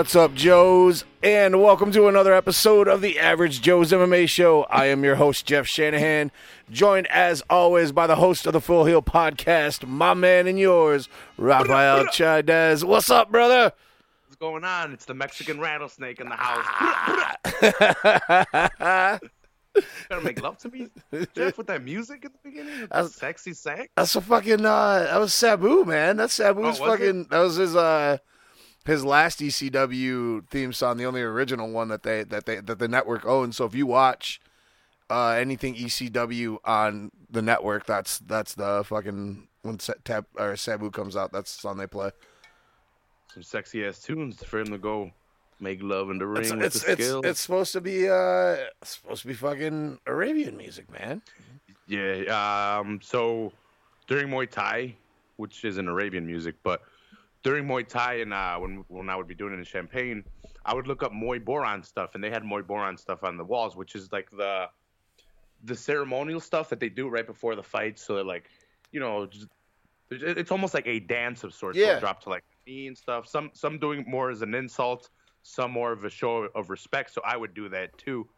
What's up, Joes? And welcome to another episode of the Average Joe's MMA Show. I am your host, Jeff Shanahan, joined as always by the host of the Full Heel Podcast, my man and yours, Rafael Chaidez. What's up, brother? What's going on? It's the Mexican rattlesnake in the house. Gotta make love to me, Jeff, with that music at the beginning, That's- sexy sax. That's a fucking uh that was Sabu, man. That's Sabu's Oh, fucking that was his uh his last ECW theme song, the only original one that they that they that the network owns. So if you watch uh anything ECW on the network, that's that's the fucking when Tab, or Sabu comes out, that's the song they play. Some sexy ass tunes for him to go make love in the ring It's with it's, the it's skills. it's supposed to be uh it's supposed to be fucking Arabian music, man. Yeah. Um. So during Muay Thai, which isn't Arabian music, but during Muay Thai and uh, when when I would be doing it in Champaign, I would look up Muay Boran stuff, and they had Muay Boran stuff on the walls, which is like the the ceremonial stuff that they do right before the fight. So that like, you know, just, it's almost like a dance of sorts. Yeah. Drop to like knee and stuff. Some some doing more as an insult, some more of a show of respect. So I would do that too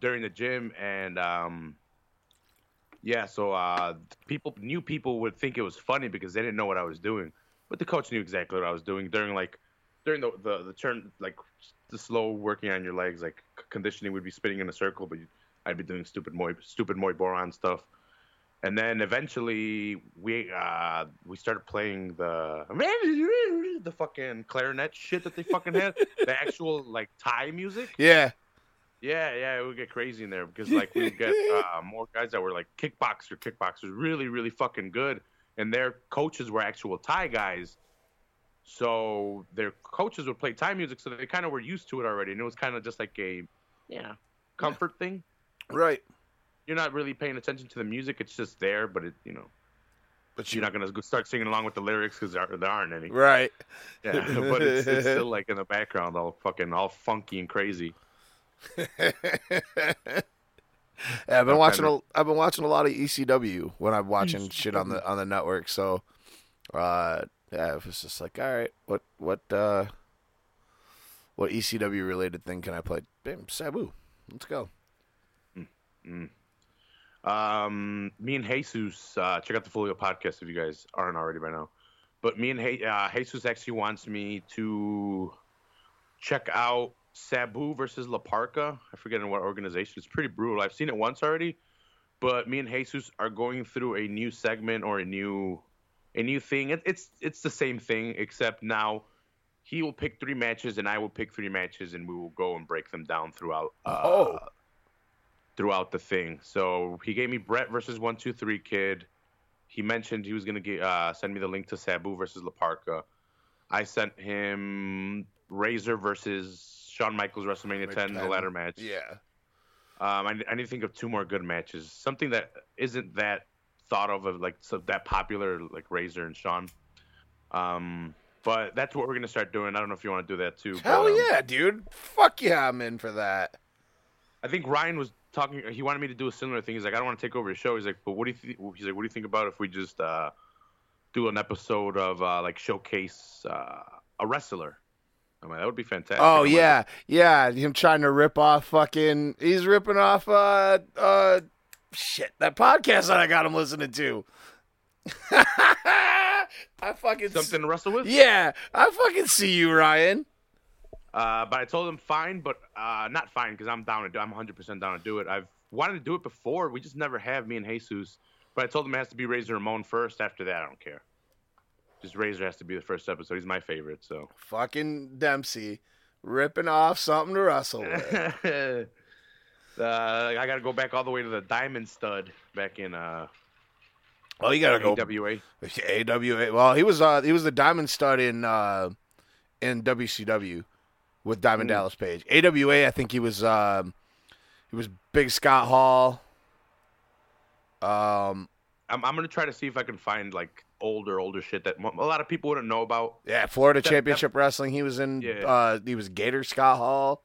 during the gym and um yeah, so uh, people, new people would think it was funny because they didn't know what I was doing, but the coach knew exactly what I was doing during like during the the, the turn like the slow working on your legs, like conditioning would be spinning in a circle, but you, I'd be doing stupid Muay stupid Muay Boran stuff, and then eventually we uh we started playing the the fucking clarinet shit that they fucking had, the actual like Thai music. Yeah. Yeah, yeah, it would get crazy in there because like we get uh, more guys that were like kickboxer, kickboxers, really, really fucking good, and their coaches were actual Thai guys. So their coaches would play Thai music, so they kind of were used to it already, and it was kind of just like a yeah comfort thing. Right. You're not really paying attention to the music; it's just there, but it you know But you're not gonna start singing along with the lyrics because there, there aren't any. Right. Yeah, but it's, it's still like in the background, all fucking all funky and crazy. yeah, I've been watching. A, I've been watching a lot of ECW when I'm watching shit on the on the network. So, uh, yeah, it was just like, all right, what what uh, what ECW related thing can I play? Bam, Sabu, let's go. Um, me and Jesus, uh, check out the Full Heel podcast if you guys aren't already by now. But me and he- uh, Jesus actually wants me to check out Sabu versus La Parca. I forget in what organization. It's pretty brutal. I've seen it once already, but me and Jesus are going through a new segment or a new a new thing. It, it's it's the same thing except now he will pick three matches and I will pick three matches and we will go and break them down throughout. Uh, Oh. throughout the thing. So he gave me Brett versus One Two Three Kid. He mentioned he was gonna get, uh, send me the link to Sabu versus La Parca. I sent him Razor versus Shawn Michaels WrestleMania 10, the ladder match. Yeah. Um, I, I need to think of two more good matches. Something that isn't that thought of of like so that popular like Razor and Shawn. Um, but that's what we're gonna start doing. I don't know if you want to do that too. Hell but, um, yeah, dude! Fuck yeah, I'm in for that. I think Ryan was talking. He wanted me to do a similar thing. He's like, I don't want to take over your show. He's like, but what do you? Th-? He's like, what do you think about if we just uh, do an episode of uh, like showcase uh, a wrestler? I'm like, that would be fantastic. Oh I'm like, yeah, yeah. Him trying to rip off fucking. He's ripping off uh uh shit that podcast that I got him listening to. I fucking something to wrestle with. Yeah, I fucking see you, Ryan. Uh, but I told him fine, but uh, not fine because I'm down to do. I'm 100 percent down to do it. I've wanted to do it before. We just never have me and Jesus. But I told him it has to be Razor Ramon first. After that, I don't care. Just Razor has to be the first episode. He's my favorite. So. Fucking Dempsey ripping off something to wrestle with. uh, I got to go back all the way to the Diamond Stud back in uh, oh, you gotta go AWA. AWA. Well, he was uh he was the diamond stud in uh in WCW with Diamond Mm. Dallas Page. AWA, I think he was um he was Big Scott Hall. Um I'm, I'm gonna try to see if I can find like older, older shit that a lot of people wouldn't know about. yeah, Florida That- Championship Wrestling. He was in Yeah. uh he was Gator Scott Hall.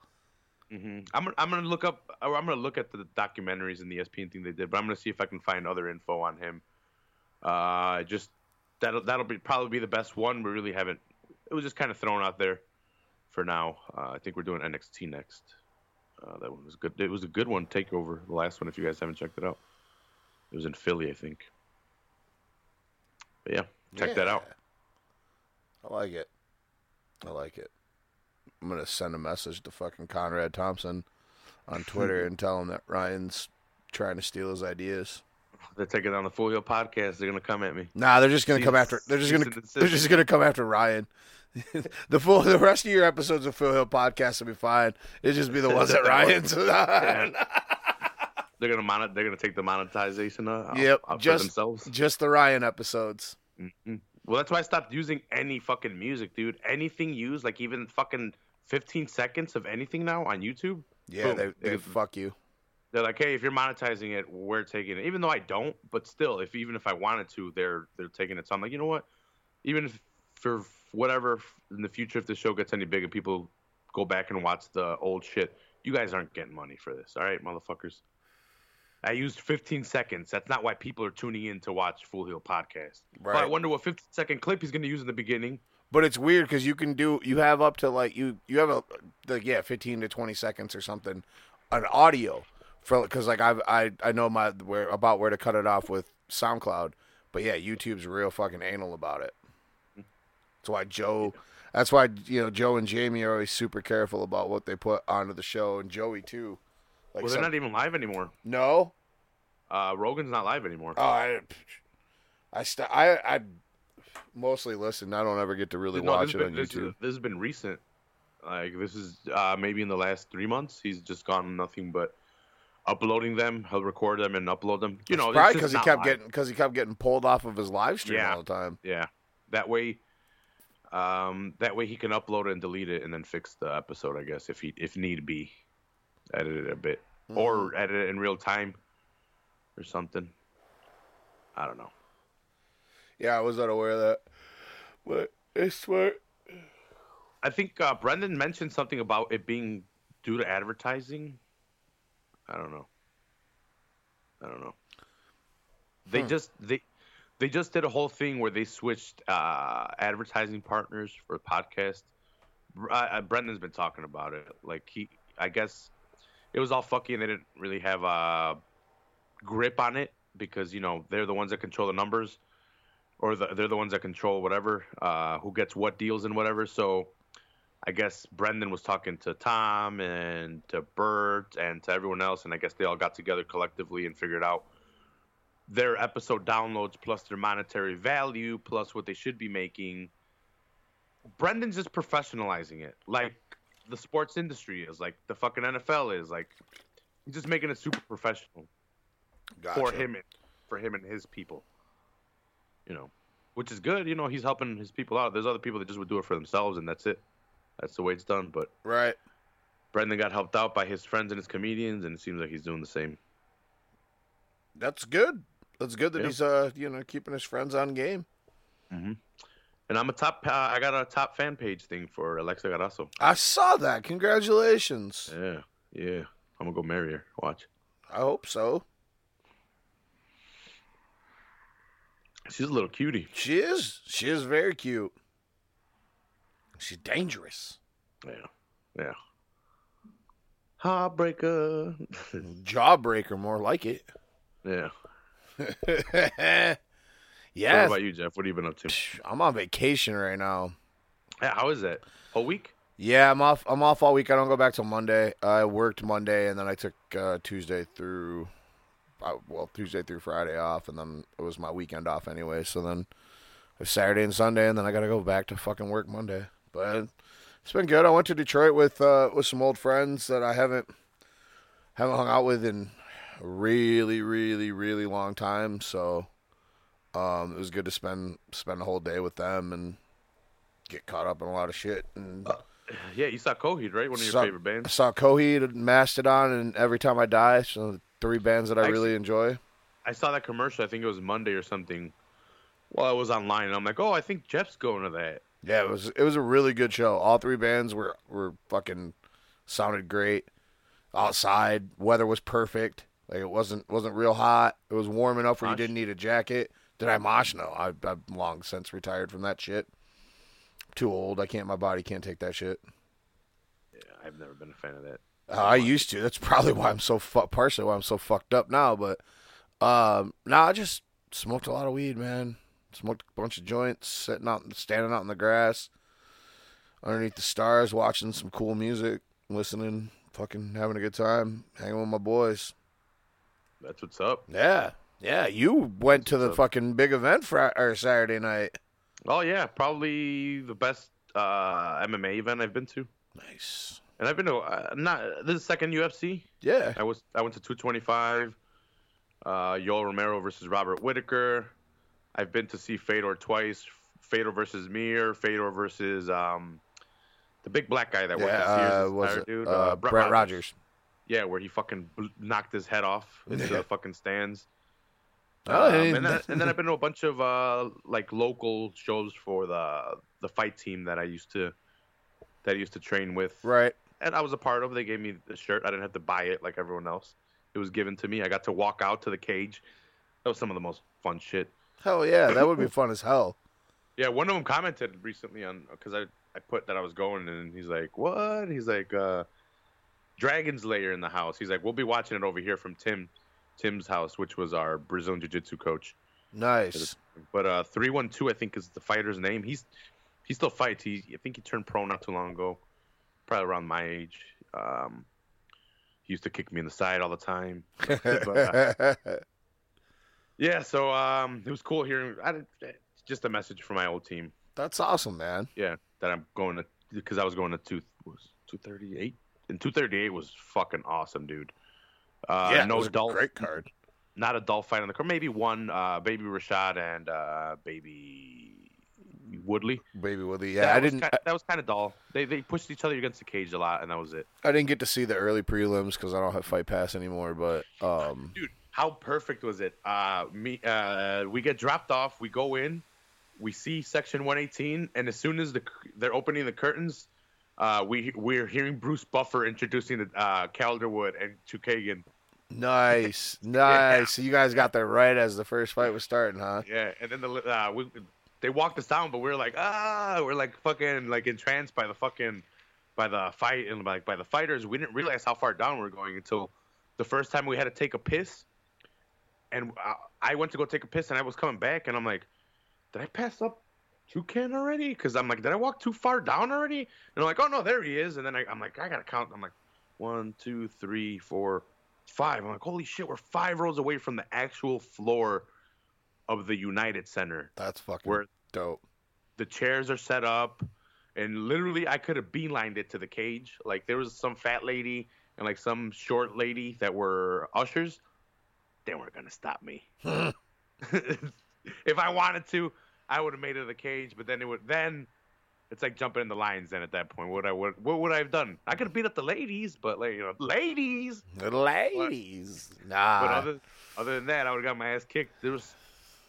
hmm I'm gonna- I'm gonna look up. I'm gonna look at the documentaries and the ESPN thing they did, but I'm gonna see if I can find other info on him. Uh, just that'll that'll be probably be the best one. We really haven't. It was just kind of thrown out there for now. Uh, I think we're doing NXT next. Uh, that one was good. It was a good one. Takeover, the last one. If you guys haven't checked it out, it was in Philly, I think. But yeah, check that out. I like it. I like it. I'm gonna send a message to fucking Conrad Thompson on Twitter and tell him that Ryan's trying to steal his ideas. They're taking on the Full Heel podcast. They're gonna come at me. Nah, they're just gonna come after. They're just gonna. They're just gonna come after Ryan. the full, the rest of your episodes of Full Heel podcast will be fine. It'll just be the ones that Ryan's. They're gonna mon- They're gonna take the monetization uh, Yep, out just- themselves. just the Ryan episodes. Mhm. Well, that's why I stopped using any fucking music, dude. Anything used, like even fucking 15 seconds of anything now on YouTube. Yeah, Boom. they they They- fuck you. They're like, hey, if you're monetizing it, we're taking it. Even though I don't, but still, if even if I wanted to, they're they're taking it. So I'm like, you know what? Even if for whatever in the future, if the show gets any bigger, people go back and watch the old shit. You guys aren't getting money for this, all right, motherfuckers. I used 15 seconds. That's not why people are tuning in to watch Full Heel podcast. Well, I wonder what 15 second clip he's going to use in the beginning. But it's weird because you can do you have up to like you you have a like yeah fifteen to twenty seconds or something an audio for because like I I I know my where about where to cut it off with SoundCloud, but yeah YouTube's real fucking anal about it. That's why Joe. That's why you know Joe and Jamie are always super careful about what they put onto the show, and Joey too. Like well, they're some- not even live anymore. no, Uh, Rogan's not live anymore. oh, I I st- I I mostly listen. I don't ever get to really No, watch it has on been, this, YouTube. this has been recent. Like this is uh, maybe in the last three months. He's just gone nothing but uploading them. He'll record them and upload them. You know, it's probably because he kept live. getting because he kept getting pulled off of his live stream Yeah. all the time. yeah. That way, um, that way he can upload it and delete it and then fix the episode. I guess if he if need be, edit it a bit Mm-hmm. or edit it in real time or something. I don't know. Yeah, I was not aware of that, but it's smart. I think uh, Brendan mentioned something about it being due to advertising. I don't know. I don't know. They Hmm. just they they just did a whole thing where they switched uh, advertising partners for the podcast. Uh, uh, Brendan's been talking about it. Like he, I guess it was all fucky, and they didn't really have a grip on it because you know they're the ones that control the numbers, or the, they're the ones that control whatever, uh, who gets what deals and whatever. So I guess Brendan was talking to Tom and to Bert and to everyone else, and I guess they all got together collectively and figured out their episode downloads plus their monetary value plus what they should be making. Brendan's just professionalizing it, like the sports industry is, like the fucking NFL is, like he's just making it super professional for him, and, for him and his people. You know, which is good. You know, he's helping his people out. There's other people that just would do it for themselves, and that's it. That's the way it's done. But Right. Brendan got helped out by his friends and his comedians, and it seems like he's doing the same. That's good. That's good that Yeah. he's uh you know keeping his friends on game. And I'm a top. Uh, I got a top fan page thing for Alexa Grasso. I saw that. Congratulations. Yeah, yeah. I'm gonna go marry her. Watch. I hope so. She's a little cutie. She is. She is very cute. She's dangerous. Yeah, yeah. Heartbreaker. Jawbreaker, more like it. yeah. yeah. What about you, Jeff? What have you been up to? I'm on vacation right now. Yeah, how is it? Whole week? Yeah, I'm off. I'm off all week. I don't go back till Monday. I worked Monday, and then I took uh, Tuesday through, uh, well, Tuesday through Friday off, and then it was my weekend off anyway. So then it was Saturday and Sunday, and then I got to go back to fucking work Monday. But it's been good. I went to Detroit with uh, with some old friends that I haven't haven't hung out with in a really, really, really long time. So um, it was good to spend spend a whole day with them and get caught up in a lot of shit and. Yeah, you saw Coheed, right? One of your Saw- favorite bands. I saw Coheed, Mastodon, and Every Time I Die. So three bands that I Actually- really enjoy. I saw that commercial. I think it was Monday or something. Well, I was online, and I'm like, oh, I think Jeff's going to that. Yeah, it was it was a really good show. All three bands were were fucking sounded great. Outside, weather was perfect. Like it wasn't wasn't real hot. It was warm enough where you didn't need a jacket. Did I mosh? No, I, I've long since retired from that shit. Too old. I can't. My body can't take that shit. Yeah, I've never been a fan of that. Uh, I used to. That's probably why I'm so fu- partially why I'm so fucked up now. But um, now I just smoked a lot of weed, man. Smoked a bunch of joints, sitting out, standing out in the grass, underneath the stars, watching some cool music, listening, fucking having a good time, hanging with my boys. That's what's up. Yeah, yeah. You went to the up? fucking big event Friday or Saturday night. Oh yeah, probably the best uh, MMA event I've been to. Nice. And I've been to uh, not this is second UFC. Yeah. I was I went to 225. Uh, Yoel Romero versus Robert Whittaker. I've been to see Fedor twice. Fedor versus Mir. Fedor versus um, the big black guy that worked Yeah. Sears. Uh, dude, uh, Brett, Rogers? Yeah, where he fucking knocked his head off into the fucking stands. Oh, Um, and, then, and then I've been to a bunch of uh, like local shows for the the fight team that I used to that I used to train with, Right. and I was a part of. They gave me the shirt. I didn't have to buy it like everyone else. It was given to me. I got to walk out to the cage. That was some of the most fun shit. Hell yeah, that would be fun as hell. Yeah, one of them commented recently on because I I put that I was going, and he's like, "What?" He's like, uh, "Dragon's Lair in the house." He's like, "We'll be watching it over here from Tim, Tim's house, which was our Brazilian Jiu-Jitsu coach." Nice. But uh, three one two, I think, is the fighter's name. He's he still fights. He I think he turned pro not too long ago, probably around my age. Um, he used to kick me in the side all the time. Yeah, so um, it was cool hearing. I just a message from my old team. That's awesome, man. Yeah, that I'm going to because I was going to two was two thirty eight and two thirty eight was fucking awesome, dude. Uh, yeah, no it was a adult, great card. not adult fight on the card. Maybe one, uh, baby Rashad and uh, baby Woodley. Baby Willie. Yeah, that I was didn't. ki- that was kind of dull. They they pushed each other against the cage a lot, and that was it. I didn't get to see the early prelims because I don't have Fight Pass anymore. But um, Dude, how perfect was it? Uh, me, uh, we get dropped off. We go in. We see section 118, and as soon as the they're opening the curtains, uh, we we're hearing Bruce Buffer introducing the, uh, Calderwood and Chookagian. nice, nice. So you guys got there right as the first fight was starting, huh? Yeah, and then the uh, we, they walked us down, but we are like ah, we're like fucking like entranced by the fucking by the fight and like by the fighters. We didn't realize how far down we are going until the first time we had to take a piss, and uh, I went to go take a piss, and I was coming back, and I'm like, did I pass up? Toucan already? Because I'm like, did I walk too far down already? And I'm like, oh no, there he is. And then I, I'm like, I gotta count. I'm like, one, two, three, four, five. I'm like, holy shit, we're five rows away from the actual floor of the United Center That's fucking where dope. the chairs are set up and literally I could have beelined it to the cage. Like there was some fat lady and like some short lady that were ushers. They weren't gonna stop me. if I wanted to, I would have made it to the cage, but then it would then it's like jumping in the lines then at that point. What would I would what would I have done? I could have beat up the ladies, but like you know, ladies. The ladies. But Nah. other other than that, I would have got my ass kicked. There was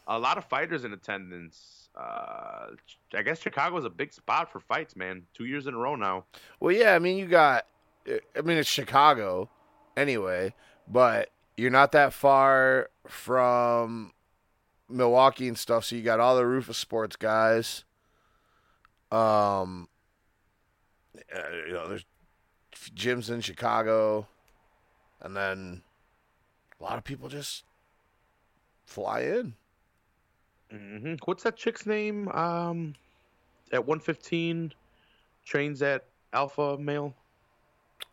a lot of fighters in attendance. Uh, I guess Chicago's a big spot for fights, man. Two years in a row now. Well, yeah. I mean, you got. I mean, it's Chicago, anyway. But you're not that far from Milwaukee and stuff. So you got all the Roufusport guys. Um. uh, you know, there's gyms in Chicago, and then a lot of people just fly in. hmm What's that chick's name? Um, at 115, trains at Alpha Male.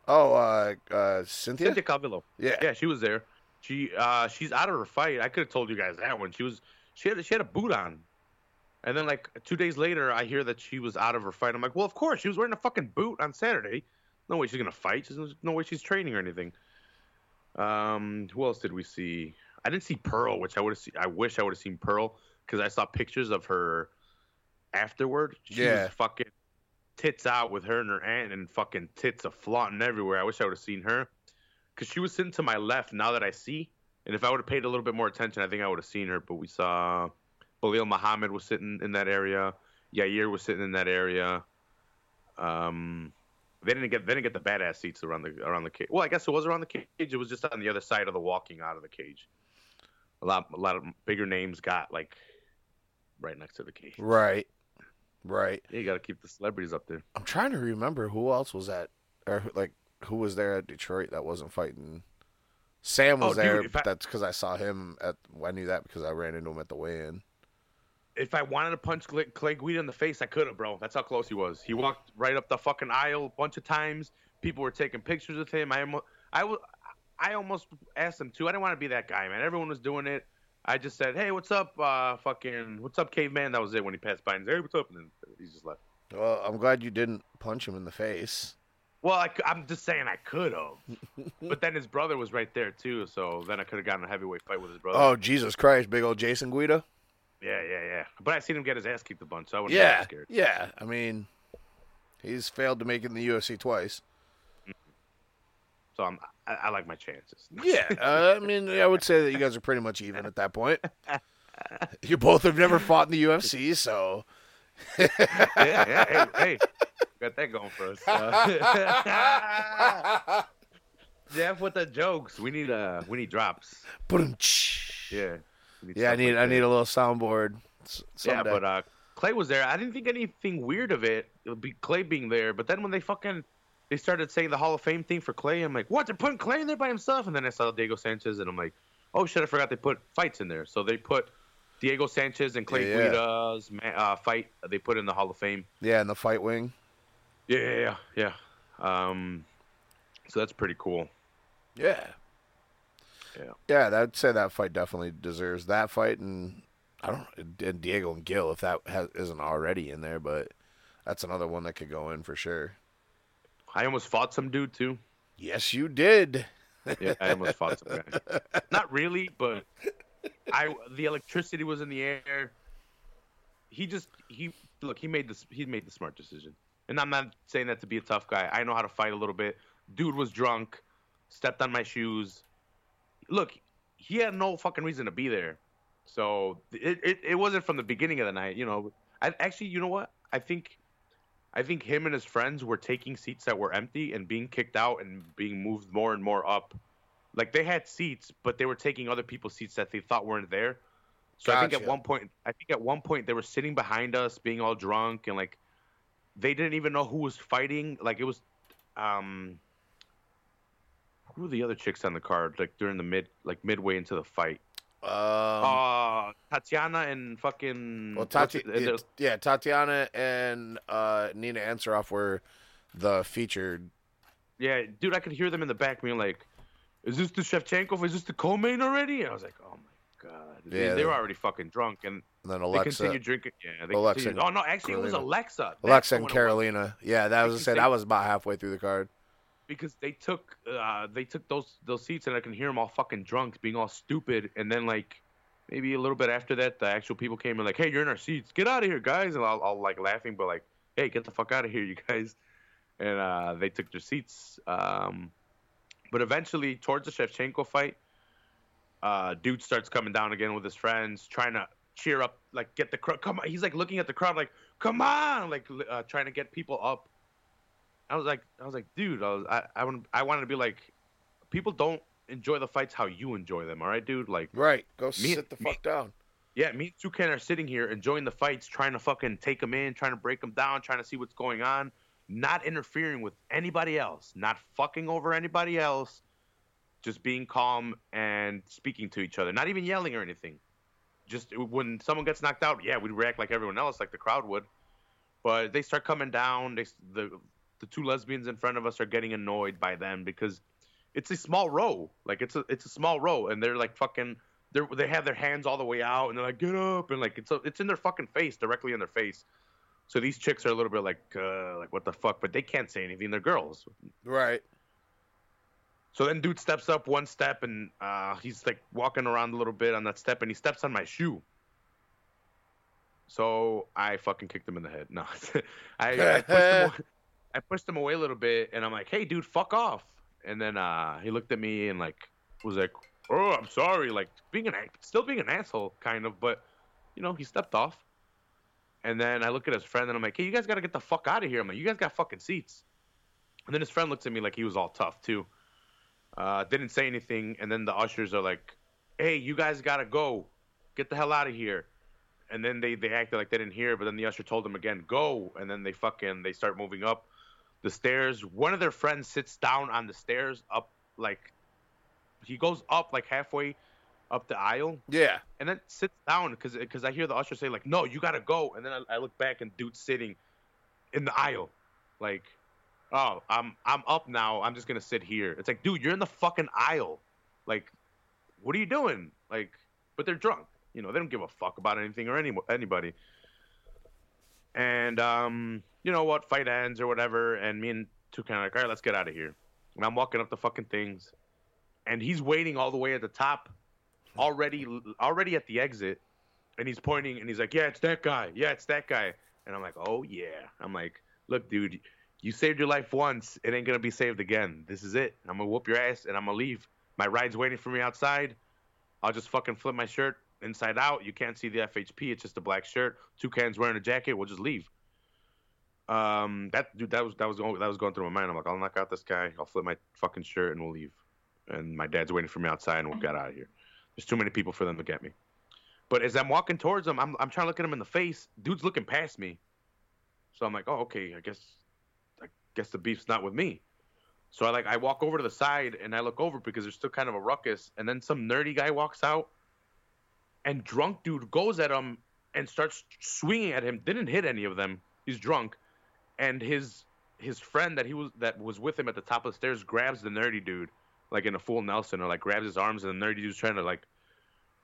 Oh, uh, uh, Cynthia. Cynthia Calvillo. Yeah. Yeah, she was there. She uh she's out of her fight. I could have told you guys that one. She was she had she had a boot on. And then like two days later I hear that she was out of her fight. I'm like, well of course, she was wearing a fucking boot on Saturday. No way she's gonna fight. There's no way she's training or anything. Um who else did we see? I didn't see Pearl, which I would have seen I wish I would have seen Pearl because I saw pictures of her afterward. She Yeah. was fucking tits out with her and her aunt and fucking tits a flaunting everywhere. I wish I would have seen her because she was sitting to my left now that I see. And if I would have paid a little bit more attention, I think I would have seen her. But we saw Belal Muhammad was sitting in that area. Yair was sitting in that area. Um, they didn't get they didn't get the badass seats around the around the cage. Well, I guess it was around the cage. It was just on the other side of the walking out of the cage. A lot a lot of bigger names got like right next to the cage. Right. Right. Yeah, you got to keep the celebrities up there. I'm trying to remember who else was at or like who was there at Detroit that wasn't fighting? Sam was Oh, there. but I- that's because I saw him at. I knew that because I ran into him at the weigh-in. If I wanted to punch Clay, Guida in the face, I could have, bro. That's how close he was. He walked right up the fucking aisle a bunch of times. People were taking pictures with him. I, almo- I, I almost asked him too. I didn't want to be that guy, man. Everyone was doing it. I just said, "Hey, what's up, uh, fucking, what's up, caveman?" That was it when he passed by and said, "Hey, what's up?" And then he just left. Well, I'm glad you didn't punch him in the face. Well, I, am just saying I could have, but then his brother was right there too, so then I could have gotten a heavyweight fight with his brother. Oh Jesus Christ, big old Jason Guida. yeah, yeah, yeah. But I seen him get his ass kicked a bunch, so I wouldn't Yeah, scared. yeah. I mean, he's failed to make it in the UFC twice. So I'm, I, I like my chances. Yeah, uh, I mean, I would say that you guys are pretty much even at that point. You both have never fought in the UFC, so yeah, yeah. Hey, hey, got that going for us. Uh, Jeff with the jokes. We need uh, we need drops. Yeah. we yeah. I need like I need a little soundboard. s- Yeah, but uh, Clay was there. I didn't think anything weird of it. It would be Clay being there. But then when they fucking they started saying the Hall of Fame thing for Clay, I'm like, what? They're putting Clay in there by himself. And then I saw Diego Sanchez, and I'm like, oh shit, I forgot they put fights in there. So they put Diego Sanchez and Clay Yeah, yeah. Guida's ma- uh, fight. They put in the Hall of Fame. yeah, in the fight wing. Yeah, yeah, yeah. yeah. Um, so that's pretty cool. Yeah. Yeah. Yeah, I'd say that fight definitely deserves that fight, and I don't and Diego and Gil if that has, isn't already in there, but that's another one that could go in for sure. I almost fought some dude too. Yes, you did. Yeah, I almost fought some guy. Not really, but I the electricity was in the air. He just he look he made this he made the smart decision, and I'm not saying that to be a tough guy. I know how to fight a little bit. Dude was drunk, stepped on my shoes. Look, he had no fucking reason to be there. So it, it, it wasn't from the beginning of the night, you know. I actually, you know what? I think I think him and his friends were taking seats that were empty and being kicked out and being moved more and more up. Like they had seats, but they were taking other people's seats that they thought weren't there. So I think at one point, I think at one point they were sitting behind us, being all drunk, and like they didn't even know who was fighting. Like it was, um, who were the other chicks on the card? Like during the mid, like midway into the fight. Um, Uh, Tatiana and fucking. well, Tati, it- yeah, Tatiana and uh, Nina Ansaroff were the featured. Yeah, dude, I could hear them in the back being like, "Is this the Shevchenko? Is this the co-main already?" And I was like, "Oh my god!" They- Yeah, they, were already fucking drunk, and And then they Alexa, continued drinking. Yeah, they Alexa continued. Oh no, actually, it was Alexa. Alexa and. Carolina. Yeah, that was Because said. they- I was about halfway through the card. because they took uh, they took those those seats, and I can hear them all fucking drunk, being all stupid, and then like. Maybe a little bit after that, the actual people came and like, "Hey, you're in our seats. Get out of here, guys!" And I'll, I'll like laughing, but like, "Hey, get the fuck out of here, you guys!" And uh, they took their seats. Um, but eventually, towards the Shevchenko fight, uh, dude starts coming down again with his friends, trying to cheer up, like get the crowd. Come on, he's like looking at the crowd, like, "Come on!" Like uh, trying to get people up. I was like, I was like, dude, I was, I, I, want, I wanted to be like, people don't enjoy the fights how you enjoy them, all right, dude. Like, Right. Go Me- sit the me- fuck down. yeah, me and Toucan are sitting here enjoying the fights, trying to fucking take them in, trying to break them down, trying to see what's going on, not interfering with anybody else, not fucking over anybody else, just being calm and speaking to each other, not even yelling or anything. Just when someone gets knocked out, yeah, we'd react like everyone else, like the crowd would. But they start coming down. They the the two lesbians in front of us are getting annoyed by them because it's a small row, like it's a it's a small row, and they're like fucking they they have their hands all the way out and they're like get up and like it's a, it's in their fucking face directly in their face so these chicks are a little bit like uh, like what the fuck but they can't say anything. They're girls. Right. so then dude steps up one step and uh, he's like walking around a little bit on that step and he steps on my shoe. So i fucking kicked him in the head. No. I, I, pushed him away, I pushed him away a little bit and i'm like hey dude fuck off. And then uh, he looked at me and like was like oh i'm sorry like being an still being an asshole kind of but you know he stepped off and then i look at his friend and i'm like hey you guys gotta get the fuck out of here. I'm like you guys got fucking seats. And then his friend looks at me like he was all tough too. Uh, didn't say anything. And then the ushers are like hey you guys gotta go. Get the hell out of here. And then they, they acted like they didn't hear but then the usher told them again go. And then they fucking they start moving up the stairs. One of their friends sits down on the stairs up like he goes up like halfway up the aisle Yeah. and then sits down because because I hear the usher say like, "No, you gotta go," and then I, I look back and dude's sitting in the aisle, like, "Oh, I'm I'm up now. I'm just gonna sit here." It's like, dude, you're in the fucking aisle, like, what are you doing? Like, but they're drunk, you know, they don't give a fuck about anything or any anybody. And um, you know what? Fight ends or whatever, and me and two kind of like, all right, let's get out of here. And I'm walking up the fucking things, and he's waiting all the way at the top already already at the exit and he's pointing and he's like yeah it's that guy. Yeah it's that guy. And i'm like oh yeah. I'm like look dude you saved your life once. It ain't gonna be saved again. This is it. I'm gonna whoop your ass and i'm gonna leave. My ride's waiting for me outside. I'll just fucking flip my shirt inside out. You can't see the fhp it's just a black shirt. Two cans wearing a jacket. We'll just leave. Um that dude that was that was going that was going through my mind. I'm like i'll knock out this guy. I'll flip my fucking shirt and we'll leave. And my dad's waiting for me outside and we'll get out of here there's too many people for them to get me. But as I'm walking towards them, I'm I'm trying to look at him in the face. Dude's looking past me. So I'm like, oh, okay, I guess I guess the beef's not with me. So I like I walk over to the side and I look over because there's still kind of a ruckus, and then some nerdy guy walks out, and drunk dude goes at him and starts swinging at him. Didn't hit any of them. He's drunk, and his his friend that he was that was with him at the top of the stairs grabs the nerdy dude like in a full Nelson or like grabs his arms and the nerdy dude's trying to like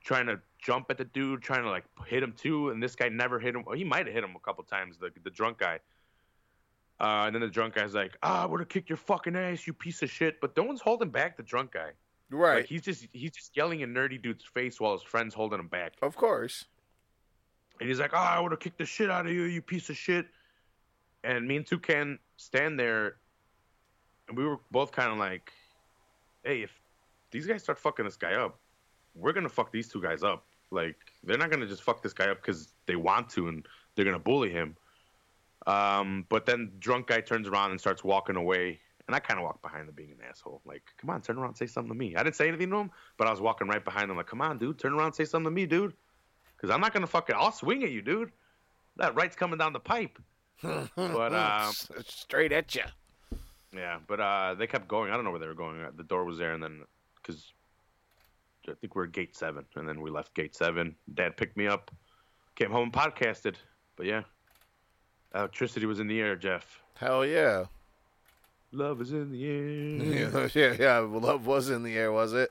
trying to jump at the dude, trying to like hit him too, and this guy never hit him. Well, he might have hit him a couple times, the the drunk guy. Uh, and then the drunk guy's like, "Ah, I would have kicked your fucking ass, you piece of shit." But no one's holding back the drunk guy. Right. Like he's just he's just yelling in nerdy dude's face while his friend's holding him back. of course. And he's like, "Oh, I would have kicked the shit out of you, you piece of shit." And me and Toucan stand there, and we were both kind of like, "Hey, if these guys start fucking this guy up, we're gonna fuck these two guys up. Like, they're not gonna just fuck this guy up because they want to, and they're gonna bully him." Um, but then drunk guy turns around and starts walking away, and I kind of walk behind him, being an asshole. Like, come on, turn around, say something to me. I didn't say anything to him, but I was walking right behind him, like, come on, dude, turn around, say something to me, dude. Because I'm not gonna fucking, I'll swing at you, dude. That right's coming down the pipe. But, um, straight at you. Yeah, but uh, they kept going. I don't know where they were going. The door was there, and then because I think we are at gate seven, and then we left gate seven. Dad picked me up, came home and podcasted. But yeah, electricity was in the air, Jeff. Hell yeah. Love is in the air. yeah, yeah, yeah. Love was in the air, was it?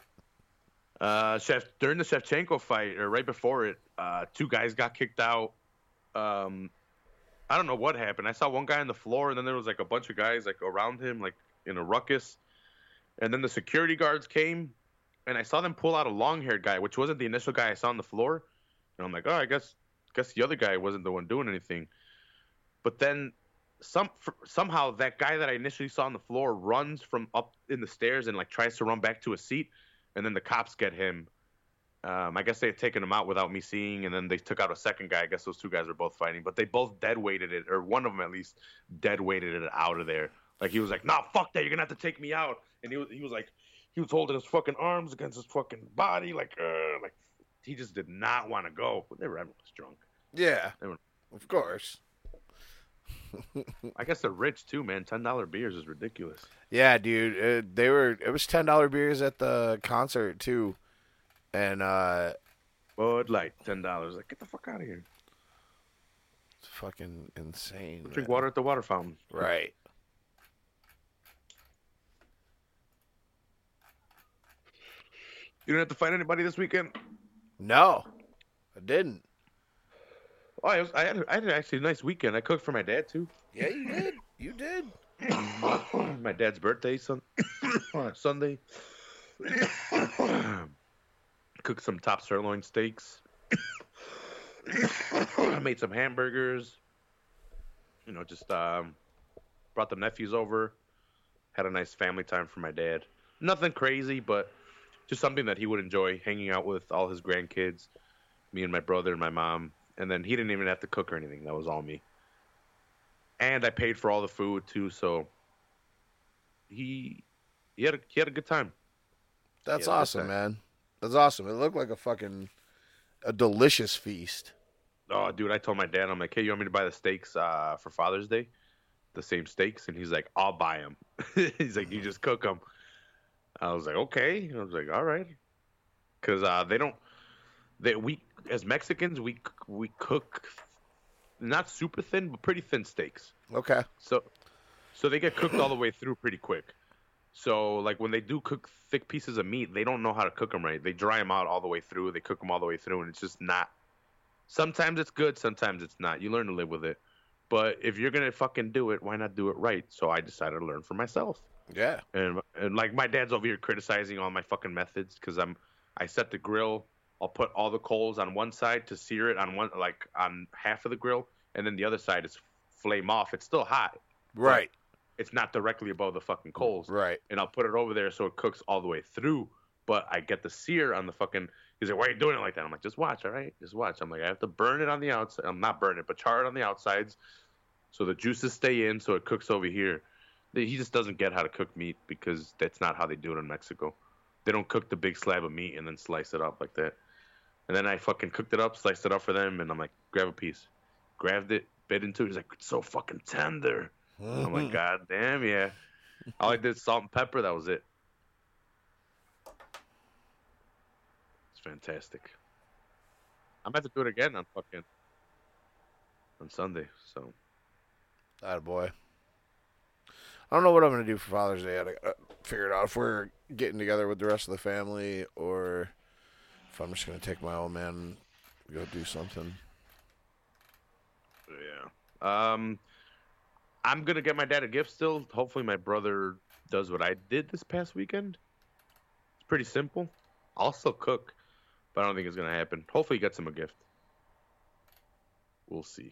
Uh, Chef during the Shevchenko fight, or right before it, uh, two guys got kicked out. Um, I don't know what happened. I saw one guy on the floor, and then there was like a bunch of guys like around him, like in a ruckus. And then the security guards came, and I saw them pull out a long-haired guy, which wasn't the initial guy I saw on the floor. And I'm like, oh, I guess, guess the other guy wasn't the one doing anything. But then some somehow that guy that I initially saw on the floor runs from up in the stairs and like tries to run back to a seat, and then the cops get him. Um, I guess they had taken him out without me seeing, and then they took out a second guy. I guess those two guys were both fighting, but they both dead weighted it, or one of them at least dead weighted it out of there. Like he was like, "Nah, fuck that! You're gonna have to take me out." And he was he was like, he was holding his fucking arms against his fucking body, like, uh, like he just did not want to go. But they were everyone was drunk. Yeah. Were- Of course. I guess they're rich too, man. Ten dollar beers is ridiculous. Yeah, dude. Uh, they were. It was ten dollar beers at the concert too, and uh, Bud Light, ten dollars. Like, get the fuck out of here. it's fucking insane. Drink man. water at the water fountain. Right. You didn't have to fight anybody this weekend. No, I didn't. Oh, I, was, I had I had actually a nice weekend. I cooked for my dad too. Yeah, you did. You did. my dad's birthday sun- Sunday. Cooked some top sirloin steaks. I Made some hamburgers. You know, just um, brought the nephews over. Had a nice family time for my dad. Nothing crazy, but just something that he would enjoy hanging out with all his grandkids, me and my brother and my mom. And then he didn't even have to cook or anything. That was all me. And I paid for all the food too, so he he had a, he had a good time. That's awesome, a- man. That's awesome. It looked like a fucking a delicious feast. Oh, dude, I told my dad, I'm like, hey, you want me to buy the steaks uh, for Father's Day? the same steaks, and he's like, "I'll buy them." he's like, "You just cook them." I was like, "Okay." I was like, "All right," because uh, they don't. They we as Mexicans we we cook not super thin, but pretty thin steaks. Okay. So, so they get cooked all the way through pretty quick. So, like when they do cook thick pieces of meat, they don't know how to cook them right. They dry them out all the way through. They cook them all the way through, and it's just not. Sometimes it's good, sometimes it's not. You learn to live with it. But if you're gonna fucking do it, why not do it right? So I decided to learn for myself. Yeah. And and like my dad's over here criticizing all my fucking methods because I'm I set the grill. I'll put all the coals on one side to sear it on one like on half of the grill, and then the other side is flame off. It's still hot. Right. It's not directly above the fucking coals. Right. And I'll put it over there so it cooks all the way through. But I get the sear on the fucking. He's like, "Why are you doing it like that?" I'm like, "Just watch, all right? Just watch." I'm like, "I have to burn it on the outside. I'm not burn it, but char it on the outsides, so the juices stay in, so it cooks over here." He just doesn't get how to cook meat because that's not how they do it in Mexico. They don't cook the big slab of meat and then slice it up like that. And then I fucking cooked it up, sliced it up for them, and I'm like, grab a piece. Grabbed it, bit into it. He's like, it's so fucking tender. I'm like, God damn, yeah. I like this salt and pepper. That was it. It's fantastic. I'm about to do it again on fucking on Sunday. So That boy. I don't know what I'm gonna do for Father's Day. I gotta figure it out if we're getting together with the rest of the family or if I'm just gonna take my old man and go do something. yeah. Um, I'm gonna get my dad a gift still. Hopefully, my brother does what I did this past weekend. It's pretty simple. I'll still cook, but I don't think it's gonna happen. Hopefully, he gets him a gift. We'll see.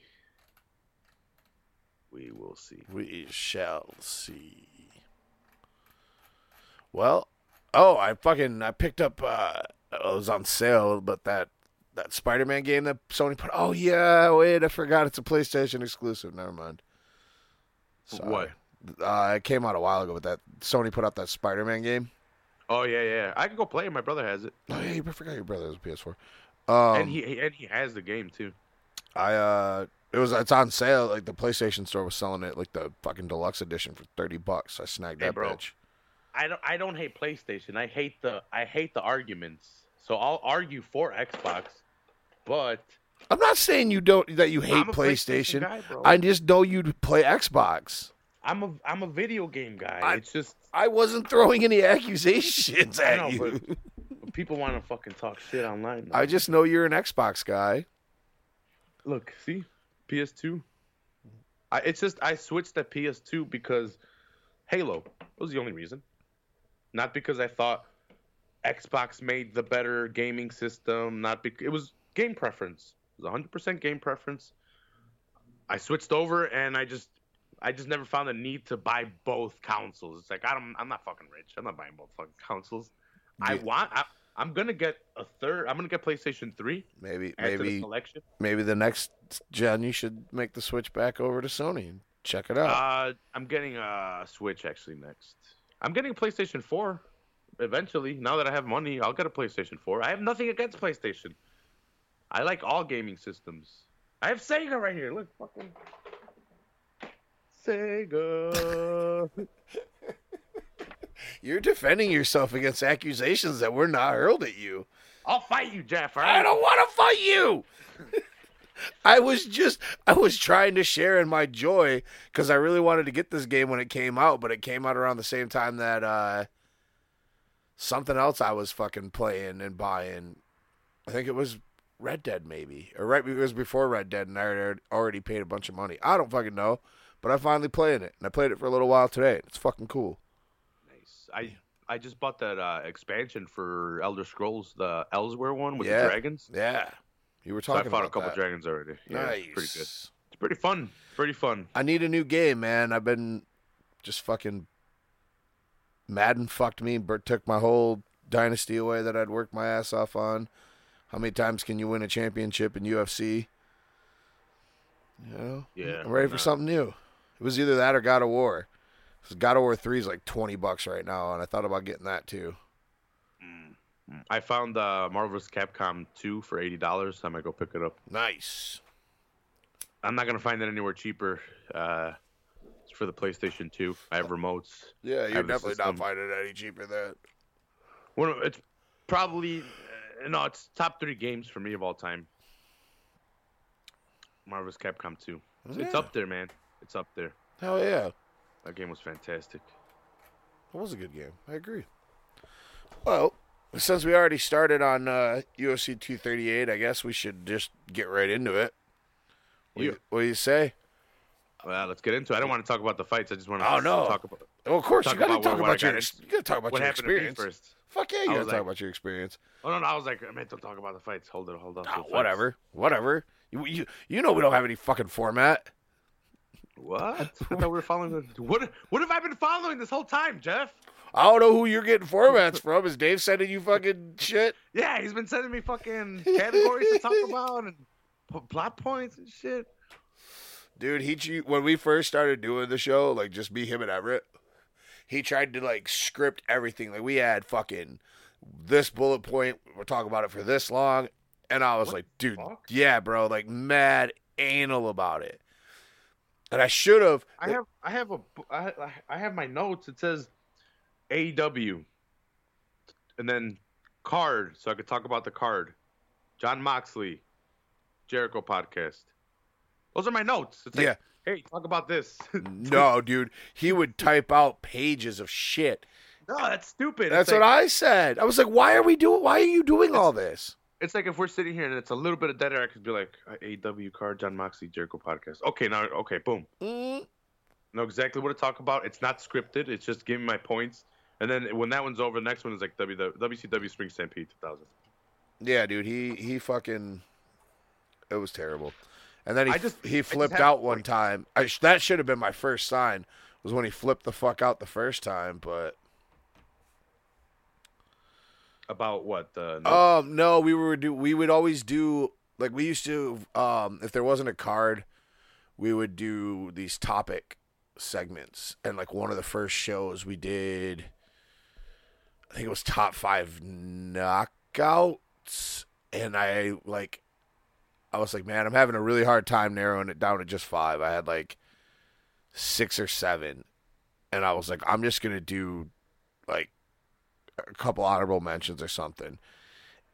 We will see. We shall see. Well, oh, I fucking I picked up. uh It was on sale, but that that Spider-Man game that Sony put. Oh yeah, wait, I forgot it's a PlayStation exclusive. Never mind. Sorry. What? Uh, it came out a while ago, but that Sony put out that Spider-Man game. Oh yeah, yeah. I can go play it. My brother has it, Oh yeah, you forgot your brother has a PS4. Um, and he and he has the game too. I uh, it was it's on sale. Like the PlayStation Store was selling it like the fucking deluxe edition for thirty bucks. I snagged Hey, that bro. bitch. I don't I don't hate PlayStation. I hate the I hate the arguments. So I'll argue for Xbox, but I'm not saying you don't that you hate a PlayStation. guy. I just know you'd play Xbox. I'm a I'm a video game guy. I- it's just I wasn't throwing any accusations at know, you. people want to fucking talk shit online. I just know you're an Xbox guy. look see PS2. I, it's just I switched to PS2 because Halo was the only reason, not because I thought Xbox made the better gaming system. Not because it was game preference. It was 100% game preference. I switched over and I just I just never found the need to buy both consoles. It's like I don't I'm not fucking rich. I'm not buying both fucking consoles. I want I, I'm gonna get a third. I'm gonna get PlayStation 3 Maybe to the maybe collection. maybe the next gen you should make the switch back over to Sony and check it out. Uh, I'm getting a Switch actually next. I'm getting a PlayStation 4 eventually. Now that I have money, I'll get a PlayStation 4. I have nothing against PlayStation. I like all gaming systems. I have Sega right here. Look, fucking Sega. You're defending yourself against accusations that were not hurled at you. I'll fight you, Jeff. All I don't want to fight you. I was just I was trying to share in my joy because I really wanted to get this game when it came out, but it came out around the same time that uh, something else I was fucking playing and buying. I think it was Red Dead, maybe, or right it was before Red Dead, and I had already paid a bunch of money. I don't fucking know, but I finally playing it, and I played it for a little while today. It's fucking cool. Nice. I I just bought that uh, expansion for Elder Scrolls, the Elsweyr one with Yeah. the dragons. Yeah, you were talking. So I fought a couple that. dragons already. Yeah, nice. it's pretty good. It's pretty fun. Pretty fun. I need a new game, man. I've been just fucking Madden fucked me, but took my whole dynasty away that I'd worked my ass off on. How many times can you win a championship in UFC? You know, Yeah, I'm ready for nah. something new. It was either that or God of War. God of War Three is like twenty bucks right now, and I thought about getting that too. I found uh, Marvel vs. Capcom 2 for eighty dollars. I might go pick it up. Nice. I'm not gonna find it anywhere cheaper. Uh, it's for the PlayStation 2. I have remotes. Yeah, you're have definitely not finding it any cheaper than. One of, it's probably no, it's top three games for me of all time. Marvel's Capcom 2. It's, it's up there, man. It's up there. Hell yeah. That game was fantastic. It was a good game. I agree. Well, since we already started on uh, UFC 238, I guess we should just get right into it. What, do you, what do you say? Well, let's get into it. I don't want to talk about the fights. I just want to Oh, no. talk about Well, of course, you gotta talk what- what about your you gotta talk about your to experience. first. Fuck yeah, you gotta talk about your experience. Oh no, no, I was like, I meant to talk about the fights. Hold it, hold on. to Ah, whatever, whatever. You, you you know we don't have any fucking format. What? I thought we were following. The... What? What have I been following this whole time, Jeff? I don't know who you're getting formats from. Is Dave sending you fucking shit? Yeah, he's been sending me fucking categories to talk about and plot points and shit. Dude, he when we first started doing the show, like just me, him, and Everett, he tried to like script everything. Like we had fucking this bullet point. We're talking about it for this long, and I was What like, dude, fuck? yeah, bro, like mad anal about it. And I should have. I have, I have a, I, I- have my notes. It says AEW, and then card, so I could talk about the card. Jon Moxley, Jericho podcast. Those are my notes. It's like, Yeah. Hey, talk about this. No, dude, he would type out pages of shit. no, that's stupid. That's it's what I said. I was like, why are we doing? Why are you doing all this? It's like if we're sitting here and it's a little bit of dead air, I could be like AEW Car, Jon Moxley, Jericho podcast. Okay, now, okay, boom. Mm, know exactly what to talk about. It's not scripted. It's just giving my points. And then when that one's over, the next one is like W WCW Spring Stampede 2000. Yeah, dude, he he fucking it was terrible. And then he just- he flipped out one point. time. I sh- that should have been my first sign was when he flipped the fuck out the first time, but About what? The no- um no, we were do we would always do like we used to um if there wasn't a card, we would do these topic segments. And like one of the first shows we did I think it was top 5 knockouts and I like I was like, man, I'm having a really hard time narrowing it down to just five. I had like six or seven, and I was like, I'm just gonna do like a couple honorable mentions or something.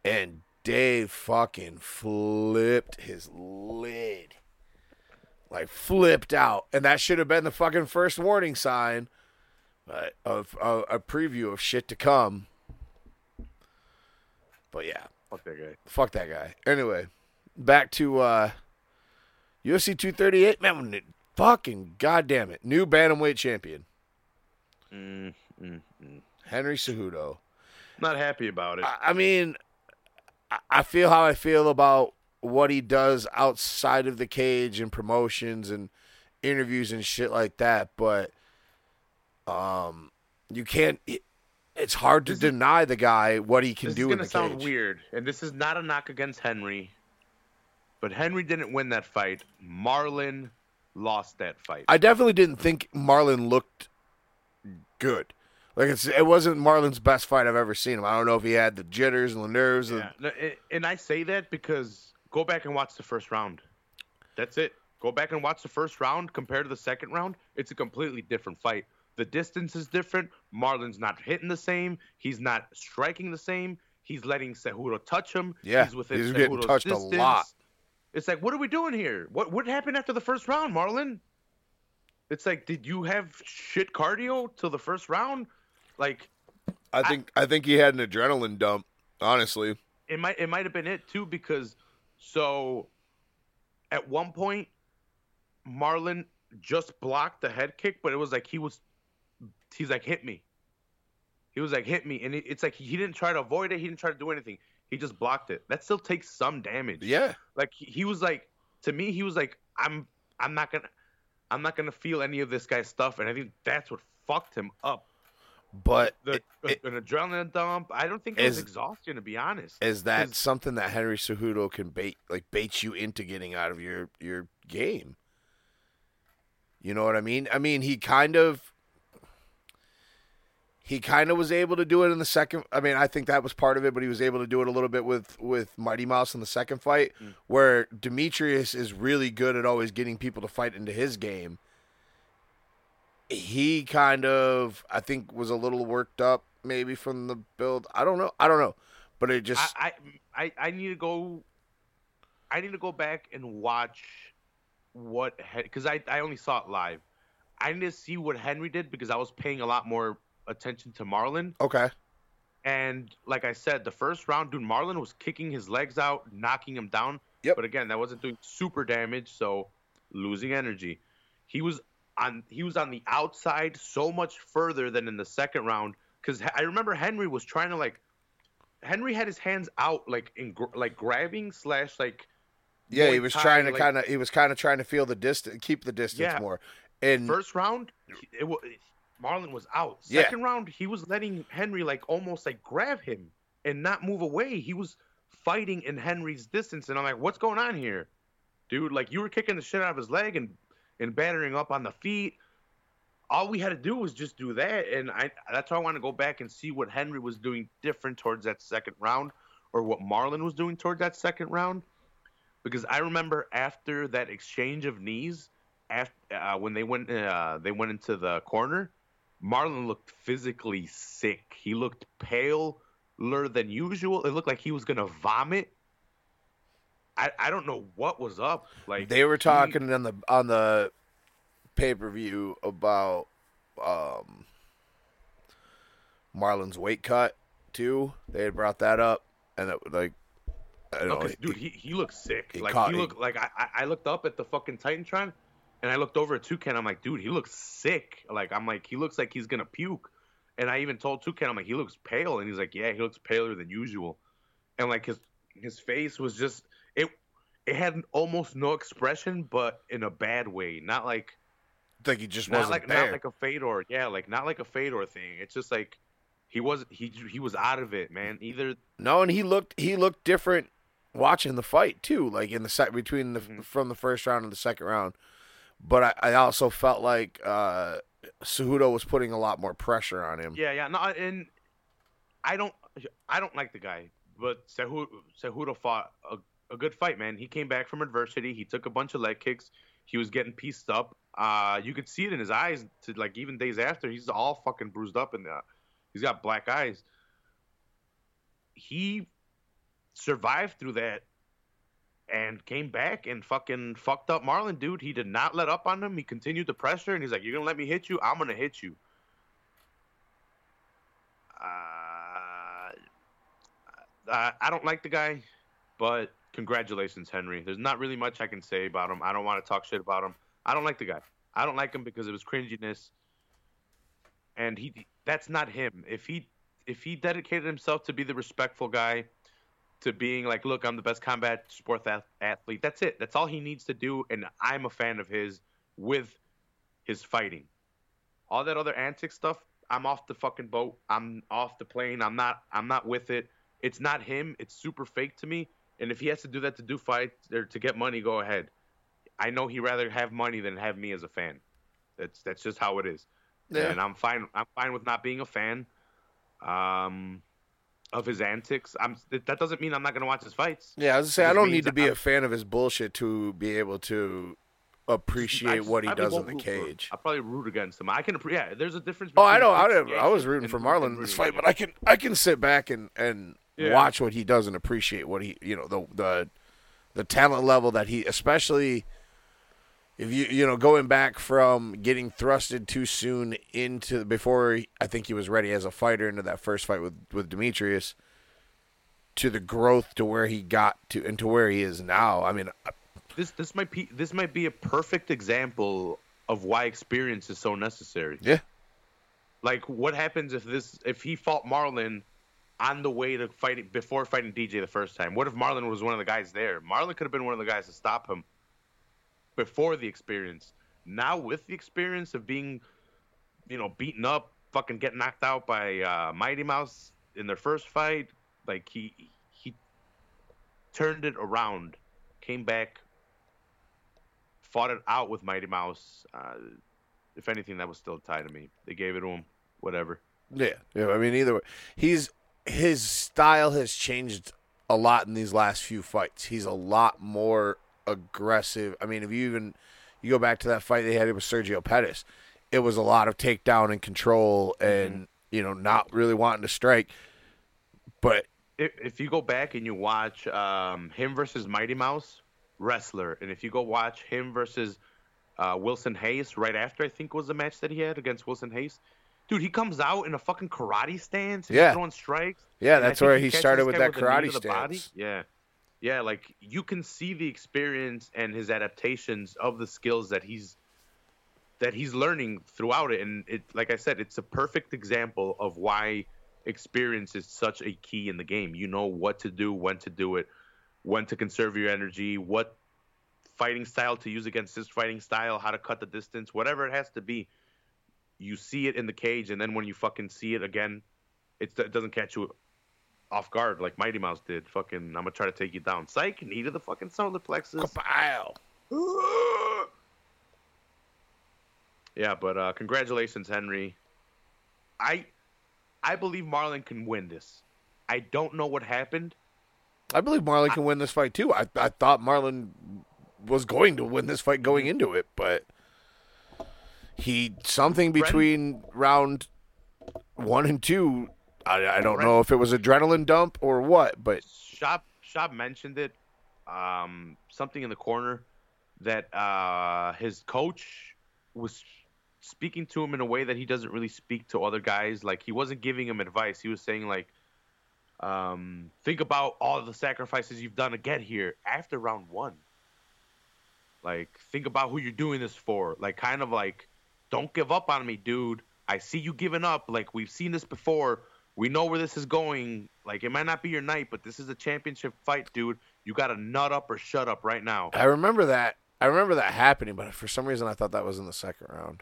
And Dave fucking flipped his lid, like flipped out, and that should have been the fucking first warning sign, but of a, a preview of shit to come. But yeah, fuck that guy. fuck that guy. Anyway, back to uh UFC 238. Man, fucking goddamn it, new bantamweight champion Mm, mm, mm. Henry Cejudo. Not happy about it. I, I mean, I, I feel how I feel about what he does outside of the cage and promotions and interviews and shit like that, but um, you can't. It, it's hard to This is- deny the guy what he can this do is gonna sound cage. weird, and this is not a knock against Henry, but Henry didn't win that fight. Marlon lost that fight. I definitely didn't think Marlon looked good. Like it's it wasn't Marlon's best fight I've ever seen him. I don't know if he had the jitters and the nerves. Yeah. No, and I say that because go back and watch the first round. That's it. Go back and watch the first round compared to the second round. It's a completely different fight. The distance is different. Marlon's not hitting the same. He's not striking the same. He's letting Cejudo touch him. Yeah, he's within he's getting touched a lot. It's like, what are we doing here? What what happened after the first round, Marlon? It's like, did you have shit cardio till the first round? Like, I think I think he had an adrenaline dump. Honestly, it might it might have been it too because so at one point Marlon just blocked the head kick, but it was like he was he's like hit me. He was like hit me, and it, it's like he didn't try to avoid it. He didn't try to do anything. He just blocked it. That still takes some damage. yeah, Like he, he was like to me, he was like I'm I'm not gonna I'm not gonna feel any of this guy's stuff, and I think that's what fucked him up. but The, it- it- an adrenaline dump. I don't think it was Is- exhaustion, to be honest. is that something that Henry Cejudo can bait like bait you into getting out of your your game? You know what I mean? I mean, he kind of he kind of was able to do it in the second. I mean, I think that was part of it, but he was able to do it a little bit with with Mighty Mouse in the second fight, Mm. where Demetrious is really good at always getting people to fight into his game. he kind of I think was a little worked up maybe from the build. I don't know. I don't know, but it just I, I I I need to go. I need to go back and watch what because I I only saw it live. I need to see what Henry did because I was paying a lot more attention to Marlon. okay. And like I said, the first round, dude, Marlon was kicking his legs out, knocking him down. Yep. But again, that wasn't doing super damage, so losing energy. He was on he was on the outside so much further than in the second round because I remember Henry was trying to like Henry had his hands out like in like grabbing slash like Yeah, he was Thai, trying to like- kind of he was kind of trying to feel the distance, keep the distance Yeah. more. And first round it was Marlon was out. Yeah. Second round he was letting Henry like almost like grab him and not move away. He was fighting in Henry's distance and I'm like, what's going on here, dude? Like you were kicking the shit out of his leg and and battering up on the feet. All we had to do was just do that, and I that's why I want to go back and see what Henry was doing different towards that second round, or what Marlon was doing towards that second round, because I remember after that exchange of knees, after uh, when they went uh, they went into the corner, Marlon looked physically sick. He looked paler than usual. It looked like he was gonna vomit. I, I don't know what was up. Like they were he- talking on the on the pay per view about um, Marlon's weight cut too. They had brought that up, and it like I don't No, know, dude, he, he looked sick. he like caught- he he- looked like I, I I looked up at the fucking Titantron, and I looked over at Toucan. I'm like, dude, he looks sick. Like I'm like, he looks like he's gonna puke. And I even told Toucan, I'm like, he looks pale, and he's like, yeah, he looks paler than usual. And like his his face was just it it had almost no expression, but in a bad way. Not like like he just not wasn't like there. not like a Fedor. Yeah, like not like a Fedor thing. It's just like he was he he was out of it, man. Either No, and he looked he looked different watching the fight too, like in the set between the Mhm. from the first round and the second round. But I, I also felt like uh Cejudo was putting a lot more pressure on him. Yeah, yeah. No, and I don't, I don't like the guy, but Cejudo, fought a, a good fight, man. He came back from adversity. He took a bunch of leg kicks. He was getting pieced up. Uh, you could see it in his eyes. To like even days after, he's all fucking bruised up, and uh, he's got black eyes. He survived through that and came back and fucking fucked up Marlon, dude. He did not let up on him. He continued the pressure, and he's like, "You're gonna let me hit you? I'm gonna hit you." Uh, I don't like the guy, but congratulations, Henry. There's not really much I can say about him. I don't want to talk shit about him. I don't like the guy. I don't like him because of his cringiness, and he that's not him. If he if he dedicated himself to be the respectful guy, to being like, look, I'm the best combat sport ath- athlete. That's it. That's all he needs to do, and I'm a fan of his with his fighting. All that other antic stuff, I'm off the fucking boat. I'm off the plane. I'm not. I'm not with it. It's not him. It's super fake to me. And if he has to do that to do fights or to get money, go ahead. I know he'd rather have money than have me as a fan. That's that's just how it is. Yeah. And I'm fine. I'm fine with not being a fan. Um, of his antics. I'm. That doesn't mean I'm not gonna watch his fights. Yeah, I was gonna say I don't need to be I'm- a fan of his bullshit to be able to appreciate just- what he does in the root for him. cage. I'll probably root against him. I can. Yeah, there's a difference. Oh, I know. I, I was rooting and- for Marlon in this fight, but I can I can sit back and and Yeah. watch what he does and appreciate what he you know the the the talent level that he especially if you you know going back from getting thrusted too soon into before I think he was ready as a fighter into that first fight with with Demetrius to the growth to where he got to and to where he is now. I mean, uh, this this might be this might be a perfect example of why experience is so necessary. yeah, Like, what happens if this if he fought Marlon on the way to fighting before fighting DJ the first time? What if Marlon was one of the guys there? Marlon could have been one of the guys to stop him before the experience. Now with the experience of being, you know, beaten up, fucking get knocked out by uh, Mighty Mouse in their first fight, like he he turned it around, came back, fought it out with Mighty Mouse. Uh, if anything, that was still tied to me. They gave it to him. Whatever. Yeah, yeah. I mean, either way, he's his style has changed a lot in these last few fights. He's a lot more aggressive. I mean, if you even you go back to that fight they had with Sergio Pettis, it was a lot of takedown and control and you know not really wanting to strike. But if, if you go back and you watch um, him versus Mighty Mouse wrestler, and if you go watch him versus uh, Wilson Reis right after I think was the match that he had against Wilson Reis, dude, he comes out in a fucking karate stance, and Yeah. he's throwing strikes. yeah, that's where he he started with that karate the body. stance. Yeah, yeah, like you can see the experience and his adaptations of the skills that he's that he's learning throughout it, and it, like I said, it's a perfect example of why experience is such a key in the game. You know what to do, when to do it, when to conserve your energy, what fighting style to use against this fighting style, how to cut the distance, whatever it has to be. You see it in the cage, and then when you fucking see it again, it, it doesn't catch you off guard like Mighty Mouse did. Fucking, I'm gonna try to take you down. Psych, knee to the fucking solar plexus. Kapow. Yeah, but uh, congratulations, Henry. I I believe Marlon can win this. I don't know what happened. I believe Marlon can win this fight too. I I thought Marlon was going to win this fight going into it, but he something between round one and two. I, I don't know if it was adrenaline dump or what, but Shop Shop mentioned it. Um, something in the corner that uh, his coach was speaking to him in a way that he doesn't really speak to other guys. Like he wasn't giving him advice. He was saying like, um, think about all the sacrifices you've done to get here after round one. Like think about who you're doing this for. Like kind of like, don't give up on me, dude. I see you giving up. Like we've seen this before. We know where this is going. Like it might not be your night, but this is a championship fight, dude. You got to nut up or shut up right now. I remember that. I remember that happening, but for some reason I thought that was in the second round.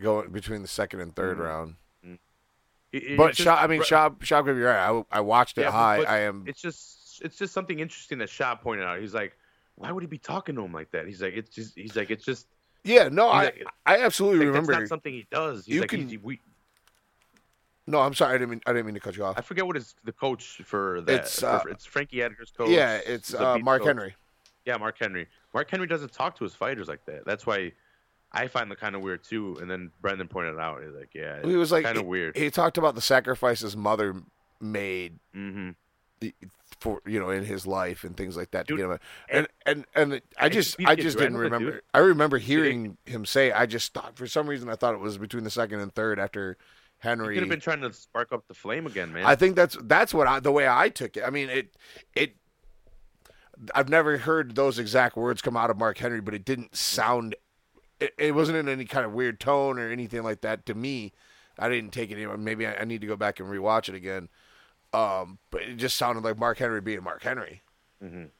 Going between the second and 3rd Mhm. round. It- it- But Shab, I mean, Shab, Shab could be right. I, I watched it Yeah, high. but I am. It's just it's just something interesting that Shab pointed out. He's like, why would he be talking to him like that? He's like, it's just he's like, it's just Yeah, no, I like- I absolutely like, remember. that's not something he does. He's You like, can- we, no, I'm sorry. I didn't mean. I didn't mean to cut you off. I forget what is the coach for that. It's, uh, it's Frankie Edgar's coach. yeah, it's uh, Mark coach. Henry. Yeah, Mark Henry. Mark Henry doesn't talk to his fighters like that. That's why I find that kind of weird too. And then Brendan pointed it out. He's like, yeah, He was like kind of weird. He talked about the sacrifice his mother made hmm for you know in his life and things like that to get him. And and and I just I just didn't remember. dude. I remember hearing him say. I just thought for some reason I thought it was between the second and third after He Henry. could have been trying to spark up the flame again, man. I think that's that's what I the way I took it. I mean it it. I've never heard those exact words come out of Mark Henry, but it didn't sound. It, it wasn't in any kind of weird tone or anything like that to me. I didn't take it. in- Maybe I, I need to go back and rewatch it again. Um, but it just sounded like Mark Henry being Mark Henry. Mhm.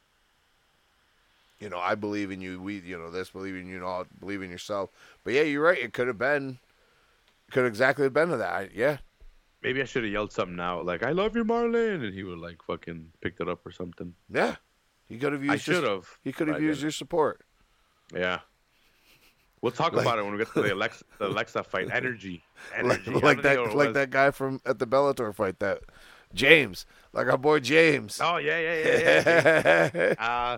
You know, I believe in you. We, you know, this believe in you. All believe in yourself. But yeah, you're right. It could have been. Could exactly have been to that. I, yeah. Maybe I should have yelled something out like "I love you, Marlon," and he would like fucking picked it up or something. Yeah. He could have used. I should have. He could have used didn't. your support. Yeah. We'll talk Like- about it when we get to the Alexa, the Alexa fight. Energy, like, energy. I like that know what it like that guy from at the Bellator fight that James like our boy James. Oh yeah, yeah, yeah, yeah. uh,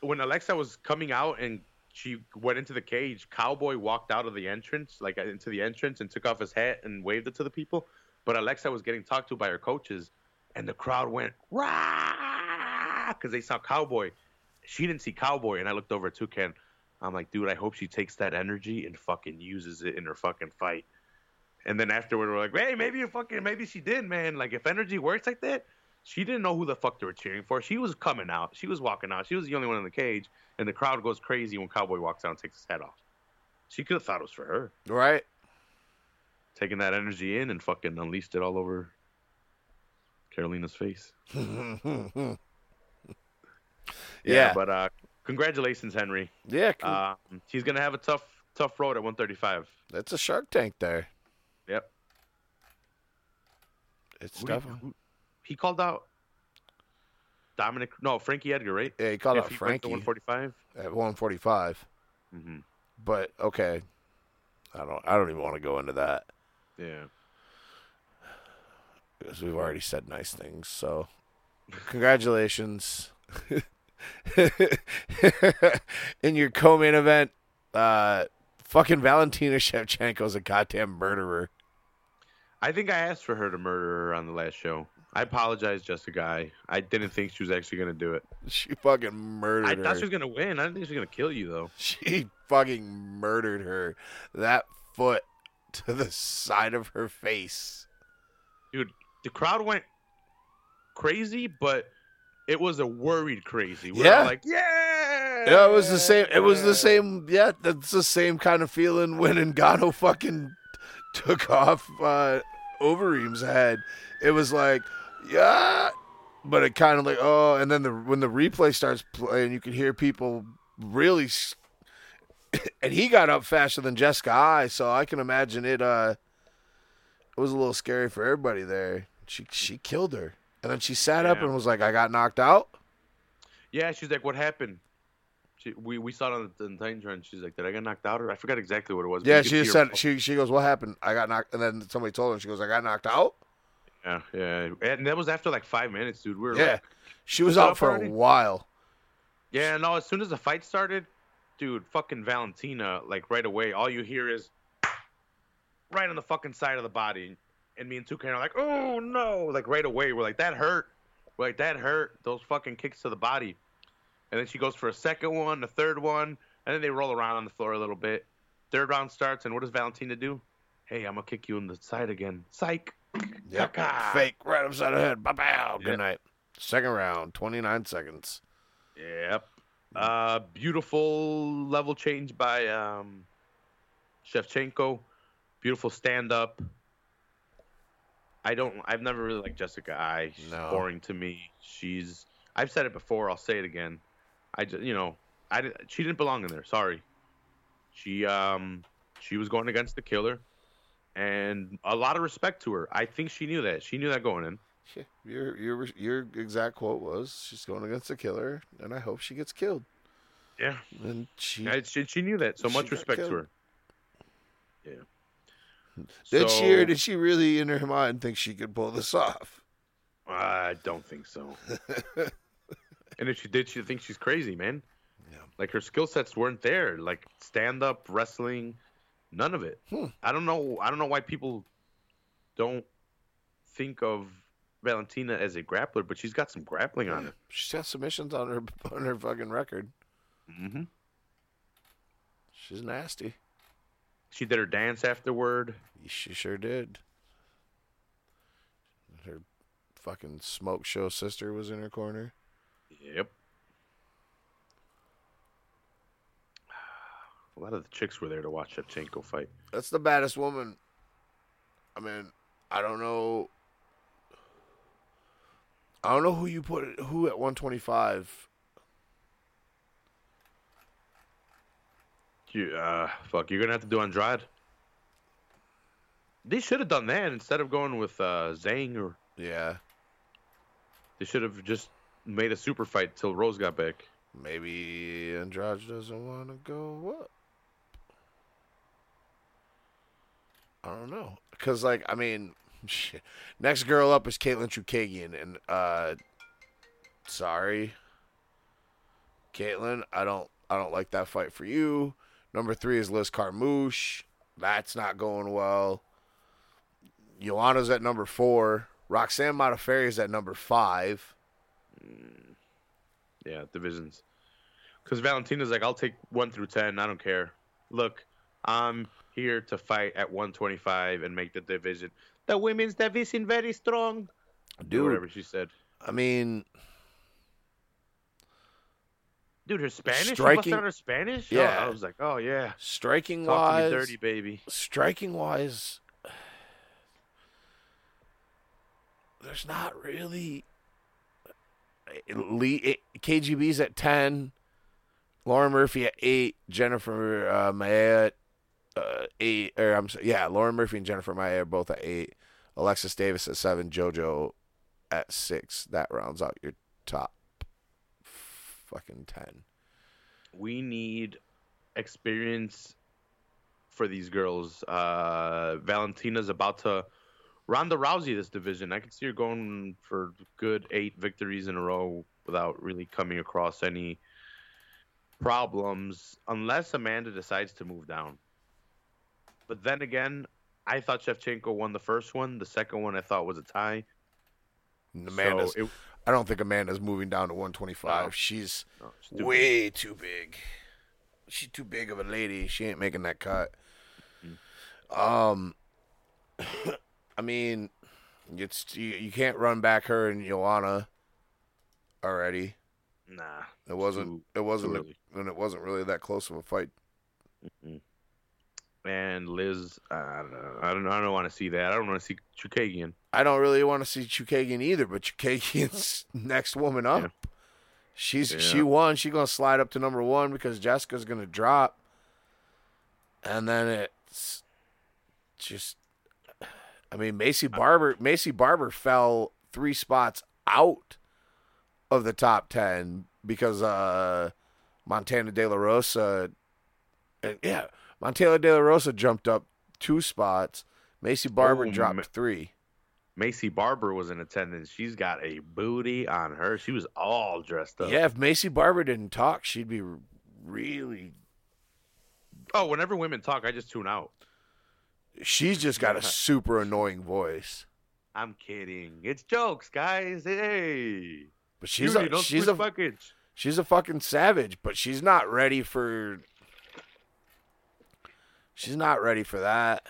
when Alexa was coming out and she went into the cage, Cowboy walked out of the entrance, like uh, into the entrance, and took off his hat and waved it to the people. But Alexa was getting talked to by her coaches, and the crowd went rah because they saw Cowboy. She didn't see Cowboy, and I looked over at Toucan. I'm like, dude, I hope she takes that energy and fucking uses it in her fucking fight. And then afterward, we're like, hey, maybe you fucking, maybe she did, man. Like, if energy works like that, she didn't know who the fuck they were cheering for. She was coming out. She was walking out. She was the only one in the cage, and the crowd goes crazy when Cowboy walks out and takes his head off. She could have thought it was for her, right? taking that energy in and fucking unleashed it all over Karolina's face. yeah. but uh, congratulations, Henry. Yeah, con- Um, he's gonna have a tough, tough road at 135. that's a Shark Tank there. Yep. It's Who did- definitely. who- he called out Dominic. No, Frankie Edgar, right? Yeah, he called If out he Frankie to 145. at 145. hmm But okay, I don't. I don't even want to go into that Yeah. because we've already said nice things. So, congratulations in your co-main event. Uh, Fucking Valentina Shevchenko's a goddamn murderer. I think I asked for her to murder her on the last show. I apologize, Jessica. I, I didn't think she was actually gonna do it. She fucking murdered I her. thought she was gonna win. I didn't think she was gonna kill you though. She fucking murdered her. That foot to the side of her face. Dude, the crowd went crazy, but it was a worried crazy. We were Yeah. like, yeah. Yeah, it was the same. It was the same. Yeah, that's the same kind of feeling when Ngannou fucking took off uh, Overeem's head. It was like, yeah, but it kind of like, oh, and then the when the replay starts playing, you can hear people really, s- and he got up faster than Jessica Eye, so I can imagine it. Uh, it was a little scary for everybody there. She she killed her, and then she sat up and was like, I got knocked out. Yeah, she's like, what happened? She, we we saw it on the, on the Titan. She's like, did I get knocked out? Or I forgot exactly what it was. Yeah, she just her said she she goes, "What happened? I got knocked." And then somebody told her, she goes, "I got knocked out." Yeah, yeah, and that was after like five minutes, dude. We were Yeah, like, she was out for already? a while. yeah, no. As soon as the fight started, dude, fucking Valentina, like right away, all you hear is right on the fucking side of the body, and me and Toucan are like, oh no, like right away, we're like, that hurt, we're like that hurt, those fucking kicks to the body, and then she goes for a second one, a third one, and then they roll around on the floor a little bit. Third round starts, and what does Valentina do? Hey, I'm gonna kick you in the side again. Psych. Yep, fake right upside the head. Bow bow. Good Yep. night. Second round, twenty nine seconds. Yep. Uh, beautiful level change by um, Shevchenko. Beautiful stand up. I don't. I've never really liked Jessica Eye. She's No. boring to me. She's. I've said it before. I'll say it again. I just, you know, I she didn't belong in there. Sorry. She um she was going against the killer, and a lot of respect to her. I think she knew that. She knew that going in. Yeah, your your your exact quote was, "She's going against a killer, and I hope she gets killed." Yeah. And she I- she, she knew that. So much respect to her. Yeah. did she or did she really in her mind think she could pull this off? I don't think so. and if she did, she thinks she's crazy, man. Yeah. Like her skill sets weren't there. Like stand up wrestling, none of it. Hmm. I don't know. I don't know why people don't think of Valentina as a grappler, but she's got some grappling on her. She's got submissions on her on her fucking record. Mm-hmm. She's nasty. She did her dance afterward. She sure did. Her fucking smoke show sister was in her corner. Yep. A lot of the chicks were there to watch Shevchenko fight. That's the baddest woman. I mean, I don't know. I don't know who you put who at 125. You, uh, fuck, you're gonna have to do Andrade. They should have done that instead of going with uh, Zhang, or Yeah, they should have just made a super fight till Rose got back. maybe Andrade doesn't want to go up. I don't know, cause like I mean, shit. next girl up is Katlyn Chookagian, and uh, sorry, Caitlin, I don't I don't like that fight for you. Number three is Liz Carmouche. That's not going well. Joanna's at number four. Roxanne Modafferi is at number five. Yeah, divisions. Because Valentina's like, I'll take one through ten. I don't care. Look, I'm here to fight at 125 and make the division. The women's division very strong. Or Dude, whatever she said. I mean, Dude, her Spanish. Striking- her Spanish. Yeah. Oh, I was like, oh yeah. striking Talk wise, dirty, baby. striking wise, there's not really. KGB's at ten, Lauren Murphy at eight, Jennifer uh, Maia at uh, eight, or I'm sorry, yeah, Lauren Murphy and Jennifer Maia are both at eight, Alexis Davis at seven, JoJo at six. That rounds out your top fucking ten. we need experience for these girls. Uh, Valentina's about to Ronda Rousey this division. I could see her going for good eight victories in a row without really coming across any problems, unless Amanda decides to move down. But then again, I thought Shevchenko won the first one. The second one I thought was a tie. Amanda's. So it- I don't think Amanda's moving down to 125. No. She's no, stupid. way too big. She's too big of a lady. She ain't making that cut. Um, I mean, it's you, you can't run back her and Joanna already. Nah. It wasn't. Too- it wasn't. too and it wasn't really that close of a fight. And Liz, I don't know. I don't. I don't want to see that. I don't want to see Chookagian. I don't really want to see Chookagian either, but Chookagian's next woman up. Yeah. She's Yeah. she won. She's gonna slide up to number one because Jessica's gonna drop, and then it's just. I mean, Maycee Barber. Maycee Barber fell three spots out of the top ten because uh, Montana De La Rosa. And yeah, Montana De La Rosa jumped up two spots. Maycee Barber Oh, dropped three. Maycee Barber was in attendance. She's got a booty on her. She was all dressed up. Yeah, if Maycee Barber didn't talk, she'd be really. Oh, whenever women talk, I just tune out. She's just got a super annoying voice. I'm kidding. It's jokes, guys. Hey. But she's Beauty, a she's a buckets. she's a fucking savage. But she's not ready for. She's not ready for that.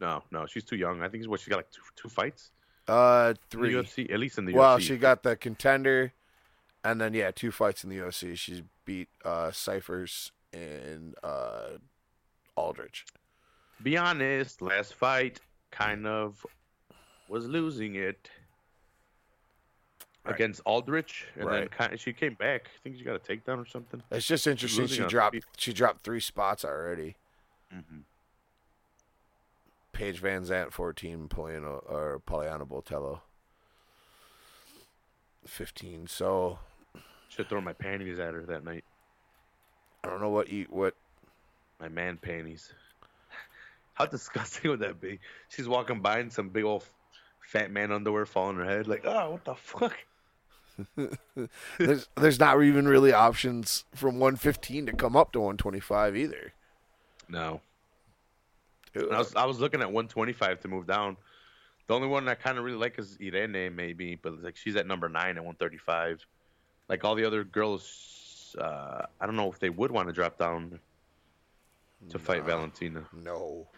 No, no, she's too young. I think what she got like two, two fights. Uh, three. UFC, at least in the Well, UFC. she got the contender, and then yeah, two fights in the UFC. She's beat uh Cifers and uh Aldrich. Be honest, last fight kind of was losing it Right. against Aldrich, and then Right. kind she came back. I think she got a takedown or something. It's just interesting. She dropped she dropped three spots already. Mm-hmm. Paige VanZant, 14, Poliano, or Poliana Botelho, 15. So Should throw my panties at her that night. I don't know what you what. My man panties. How disgusting would that be? She's walking by and some big old fat man underwear falling on her head. Like, oh, what the fuck? There's there's not even really options from 115 to come up to 125 either. No. And I was I was looking at 125 to move down. The only one I kind of really like is Irene, maybe, but like she's at number nine at 135. Like all the other girls, uh, I don't know if they would want to drop down to fight Valentina. No.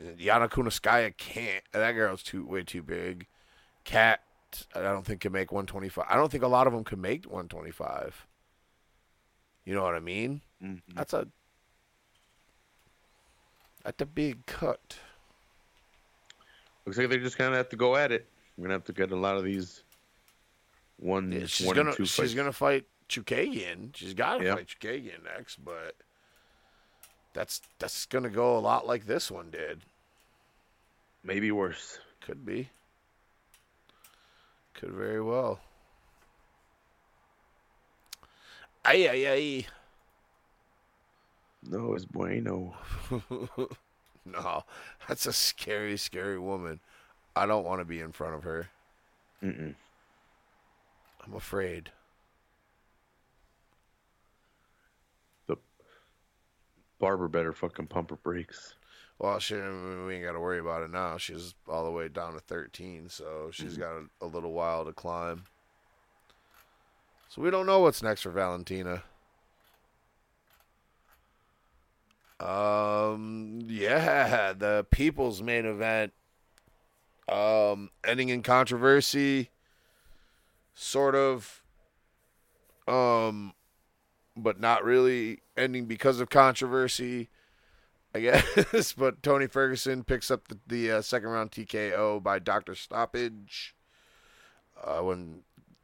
Yana Kunitskaya can't. That girl's too way too big. Cat, I don't think can make 125. I don't think a lot of them can make 125. You know what I mean? Mhm. That's a that's a big cut. Looks like they're just gonna have to go at it. We're gonna have to get a lot of these one, Yeah, she's one gonna and two she's fights. gonna fight Chookagian. She's got to Yeah. fight Chookagian next, but that's that's gonna go a lot like this one did. maybe worse. Could be. Could very well. Ay ay ay. No, it's bueno. no, that's a scary, scary woman. I don't want to be in front of her. Mm-mm. I'm afraid. The barber better fucking pump her brakes. Well, she, we ain't got to worry about it now. She's all the way down to 13, so she's got a, a little while to climb. So we don't know what's next for Valentina. Um, yeah, the people's main event, um, ending in controversy, sort of, um, but not really ending because of controversy. I guess. but Tony Ferguson picks up the, the uh, second round TKO by Doctor Stoppage uh, when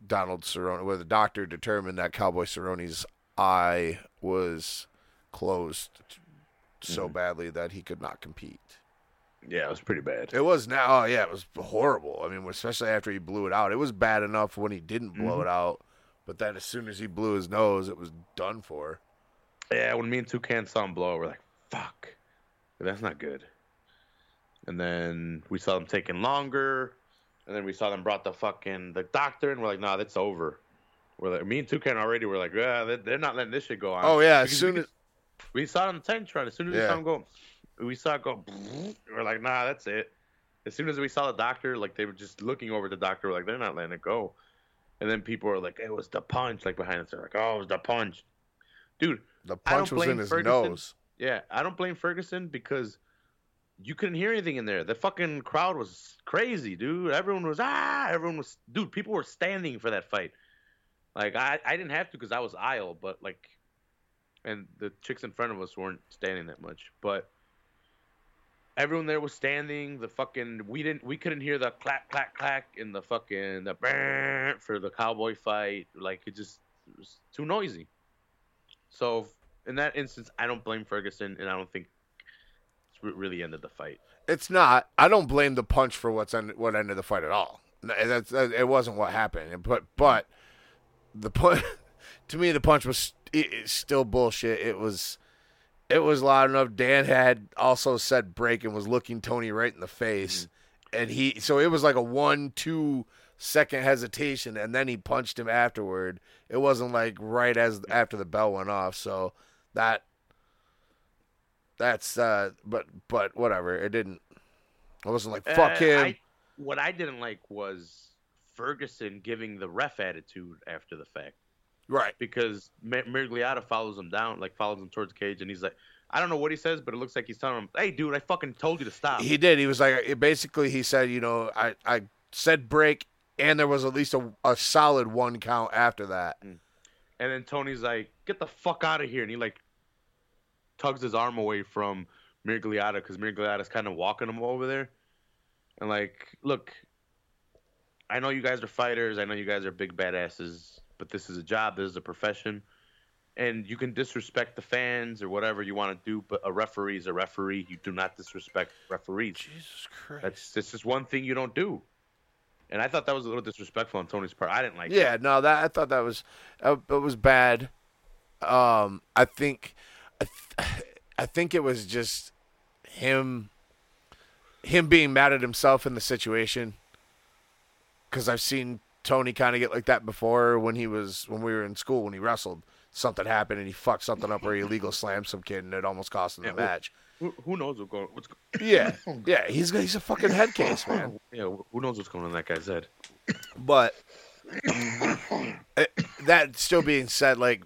Donald Cerrone, where the doctor determined that Cowboy Cerrone's eye was closed so mm-hmm. badly that he could not compete. Yeah, it was pretty bad. It was now, oh yeah, it was horrible. I mean, especially after he blew it out. It was bad enough when he didn't blow mm-hmm. it out, but then as soon as he blew his nose, it was done for. Yeah, when me and Toucan saw him blow, we're like, fuck. That's not good. And then we saw them taking longer. And then we saw them brought the fucking the doctor, and we're like, nah, that's over. We're like, me and Toucan already were like, yeah, they're, not letting this shit go on. Oh yeah, as soon as we saw it on the tank trot. As soon as we Yeah. saw him go, we saw it go. We're like, nah, that's it. As soon as we saw the doctor, like they were just looking over the doctor, we're like they're not letting it go. And then people were like, it was the punch, like behind us. They're like, oh, it was the punch, dude. The punch was in his Ferguson. nose. Yeah, I don't blame Ferguson because you couldn't hear anything in there. The fucking crowd was crazy, dude. Everyone was ah, everyone was dude. People were standing for that fight. Like I, I didn't have to because I was aisle, but like, and the chicks in front of us weren't standing that much, but everyone there was standing. The fucking we didn't we couldn't hear the clack clack clack in the fucking the for the cowboy fight. Like it just it was too noisy. So in that instance, I don't blame Ferguson, and I don't think re- really ended the fight. It's not. I don't blame the punch for what's end, what ended the fight at all. That's that, it wasn't what happened. But but the punch to me the punch was it, still bullshit. It was it was loud enough. Dan had also said break and was looking Tony right in the face, and he so it was like a one two second hesitation, and then he punched him afterward. It wasn't like right as after the bell went off. So that that's uh but but whatever it didn't i wasn't like fuck Uh, him I, what I didn't like was Ferguson giving the ref attitude after the fact right because Miragliotta follows him down, like follows him towards the cage, and he's like, I don't know what he says, but it looks like he's telling him, "Hey, dude, I fucking told you to stop." he did he was like basically he said you know i i said break and there was at least a, a solid one count after that mm. And then Tony's like, "Get the fuck out of here!" And he like tugs his arm away from Miragliotta because Miragliotta's kind of walking him over there. And like, look, I know you guys are fighters. I know you guys are big badasses, but this is a job. This is a profession. And you can disrespect the fans or whatever you want to do, but a referee is a referee. You do not disrespect referees. jesus christ That's this is one thing you don't do. And I thought that was a little disrespectful on Tony's part. I didn't like. That. Yeah no that i thought that was uh, it was bad um i think I, th- I think it was just him him being mad at himself in the situation because i've seen tony kind of get like that before when he was when we were in school when he wrestled something happened and he fucked something up or he illegal slammed some kid and it almost cost him the Yeah, well- match Who, who knows what's going? What's yeah yeah he's he's a fucking head case man Yeah, who knows what's going on in that guy's head? but it, that still being said, like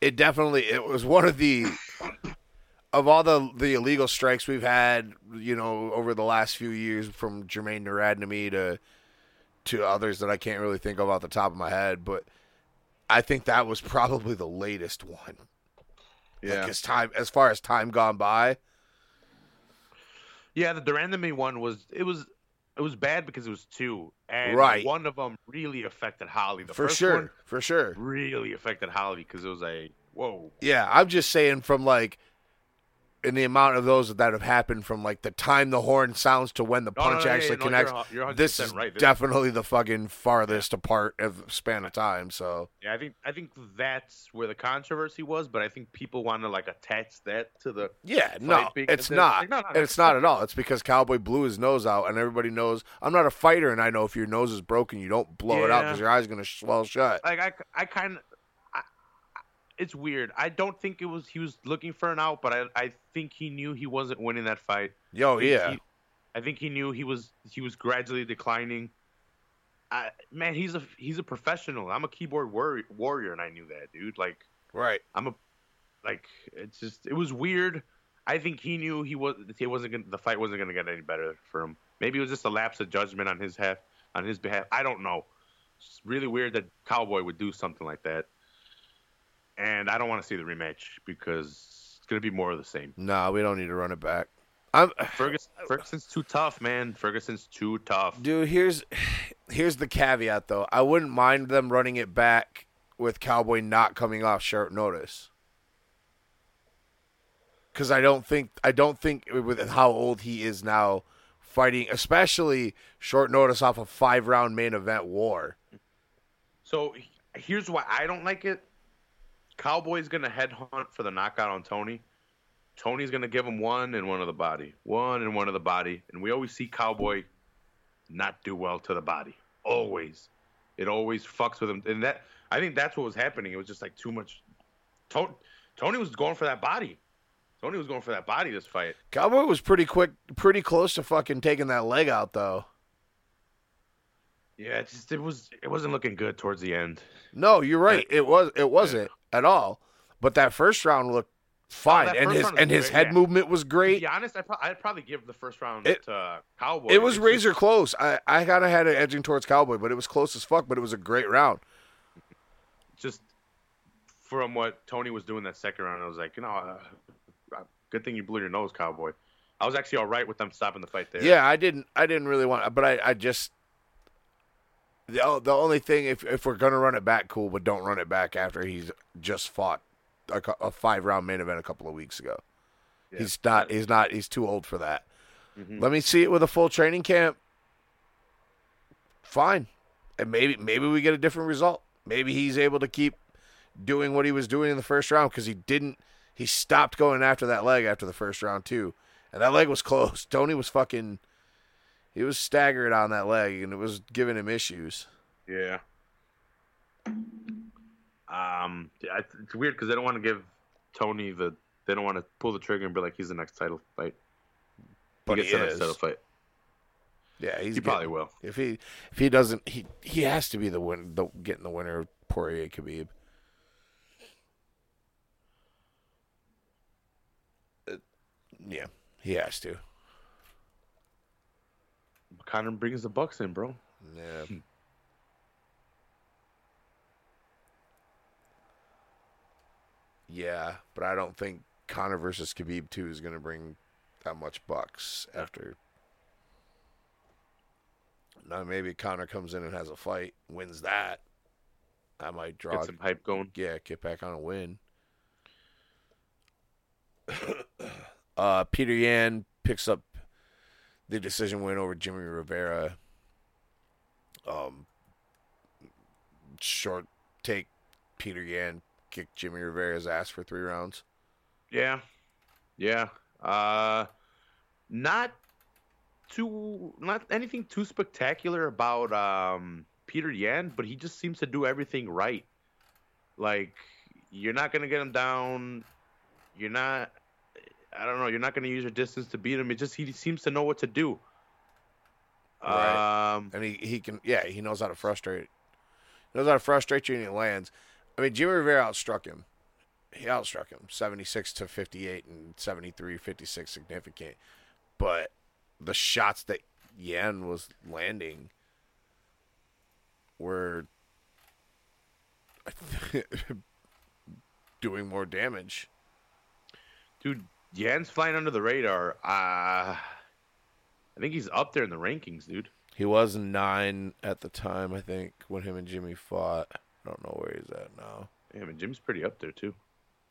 it definitely it was one of the of all the the illegal strikes we've had, you know, over the last few years from Germaine de Randamie to to others that I can't really think of off the top of my head, but I think that was probably the latest one. Like as time as far as time gone by. yeah. The de Randamie one was it was it was bad because it was two, and Right. one of them really affected Holly. The for first sure. one For sure. really affected Holly because it was a whoa. Yeah, I'm just saying from like in the amount of those that have happened from like the time the horn sounds to when the No, no, punch no, yeah, actually yeah, no, connects. you're you're this is right. Definitely the fucking farthest apart of span of time. So Yeah, I think I think that's where the controversy was, but I think people want to like attach that to the yeah, no, it's not. like, no, no, it's not at all. It's because Cowboy blew his nose out, and everybody knows I'm not a fighter, and I know if your nose is broken, you don't blow it out because your eyes are gonna swell shut. like I I kind of it's weird. I don't think it was he was looking for an out, but I I think he knew he wasn't winning that fight. Yo, I yeah, he- I think he knew he was he was gradually declining. I, man, he's a he's a professional. I'm a keyboard warrior, warrior, and I knew that, dude. Like right. I'm a like it's just it was weird. I think he knew he was he wasn't gonna, the fight wasn't going to get any better for him. Maybe it was just a lapse of judgment on his half on his behalf. I don't know. It's really weird that Cowboy would do something like that. And I don't want to see the rematch because it's going to be more of the same. No, we don't need to run it back. I'm Ferguson, Ferguson's too tough, man. Ferguson's too tough. Dude, here's here's the caveat though. I wouldn't mind them running it back with Cowboy not coming off short notice. Cuz I don't think I don't think with how old he is now fighting especially short notice off a 5 round main event war. So here's why I don't like it. Cowboy's gonna headhunt for the knockout on Tony. Tony's gonna give him one and one of the body, one and one of the body, and we always see Cowboy not do well to the body. Always, it always fucks with him, and that I think that's what was happening. It was just like too much. Tony, Tony was going for that body. Tony was going for that body this fight. Cowboy was pretty quick, pretty close to fucking taking that leg out though. Yeah, it just it was it wasn't looking good towards the end. No, you're right. It was it wasn't at all. But that first round looked fine, that and his and his great, head yeah. movement was To great. be honest, I pro- I'd probably give the first round It- to Cowboy. It was razor just- close. I I kind of had it edging towards Cowboy, but it was close as fuck. But it was a great round. just from what Tony was doing that second round, I was like, you know, uh, uh, good thing you blew your nose, Cowboy. I was actually all right with them stopping the fight there. Yeah, I didn't I didn't really want, but I I just the the only thing if if we're gonna run it back, cool, but don't run it back after he's just fought a, a five round main event a couple of weeks ago. Yeah. He's not. He's not. He's too old for that. Mhm. Let me see it with a full training camp. Fine, and maybe maybe we get a different result. Maybe he's able to keep doing what he was doing in the first round because he didn't. He stopped going after that leg after the first round too, and that leg was close. Tony was fucking. He was staggered on that leg, and it was giving him issues. Yeah. Um, yeah, it's- it's weird because they don't want to give Tony the. They don't want to pull the trigger and be like, he's the next title fight. But he he, gets the next is. title fight. Yeah, he's He probably will. If he if he doesn't, he he has to be the win. The getting the winner. of Poirier Khabib. Uh, yeah, he has to. Conor brings the Bucks in, bro. Yeah. yeah, but I don't think Conor versus Khabib two is going to bring that much bucks after. Now maybe Conor comes in and has a fight, wins that. I might draw. Get some hype going. Yeah, get back on a win. uh, Peter Yan picks up the decision win over Jimmy Rivera. Um, short take. Peter Yan kicked Jimmy Rivera's ass for three rounds. Yeah, yeah. Uh, not too, not anything too spectacular about um Peter Yan, but he just seems to do everything right. Like you're not gonna get him down. You're not. I don't know. You're not gonna use your distance to beat him. It just he seems to know what to do. Right. Um, And he, he can, yeah, he knows how to frustrate. He knows how to frustrate you and he lands. I mean, Jimmy Rivera outstruck him. He outstruck him 76 to 58 and 73 56 significant. But the shots that Yan was landing were doing more damage. dude, Yan's flying under the radar. Uh, I think he's up there in the rankings, dude. He was nine at the time, I think, when him and Jimmy fought. I don't know where he's at now. Yeah, I mean Jim's pretty up there too.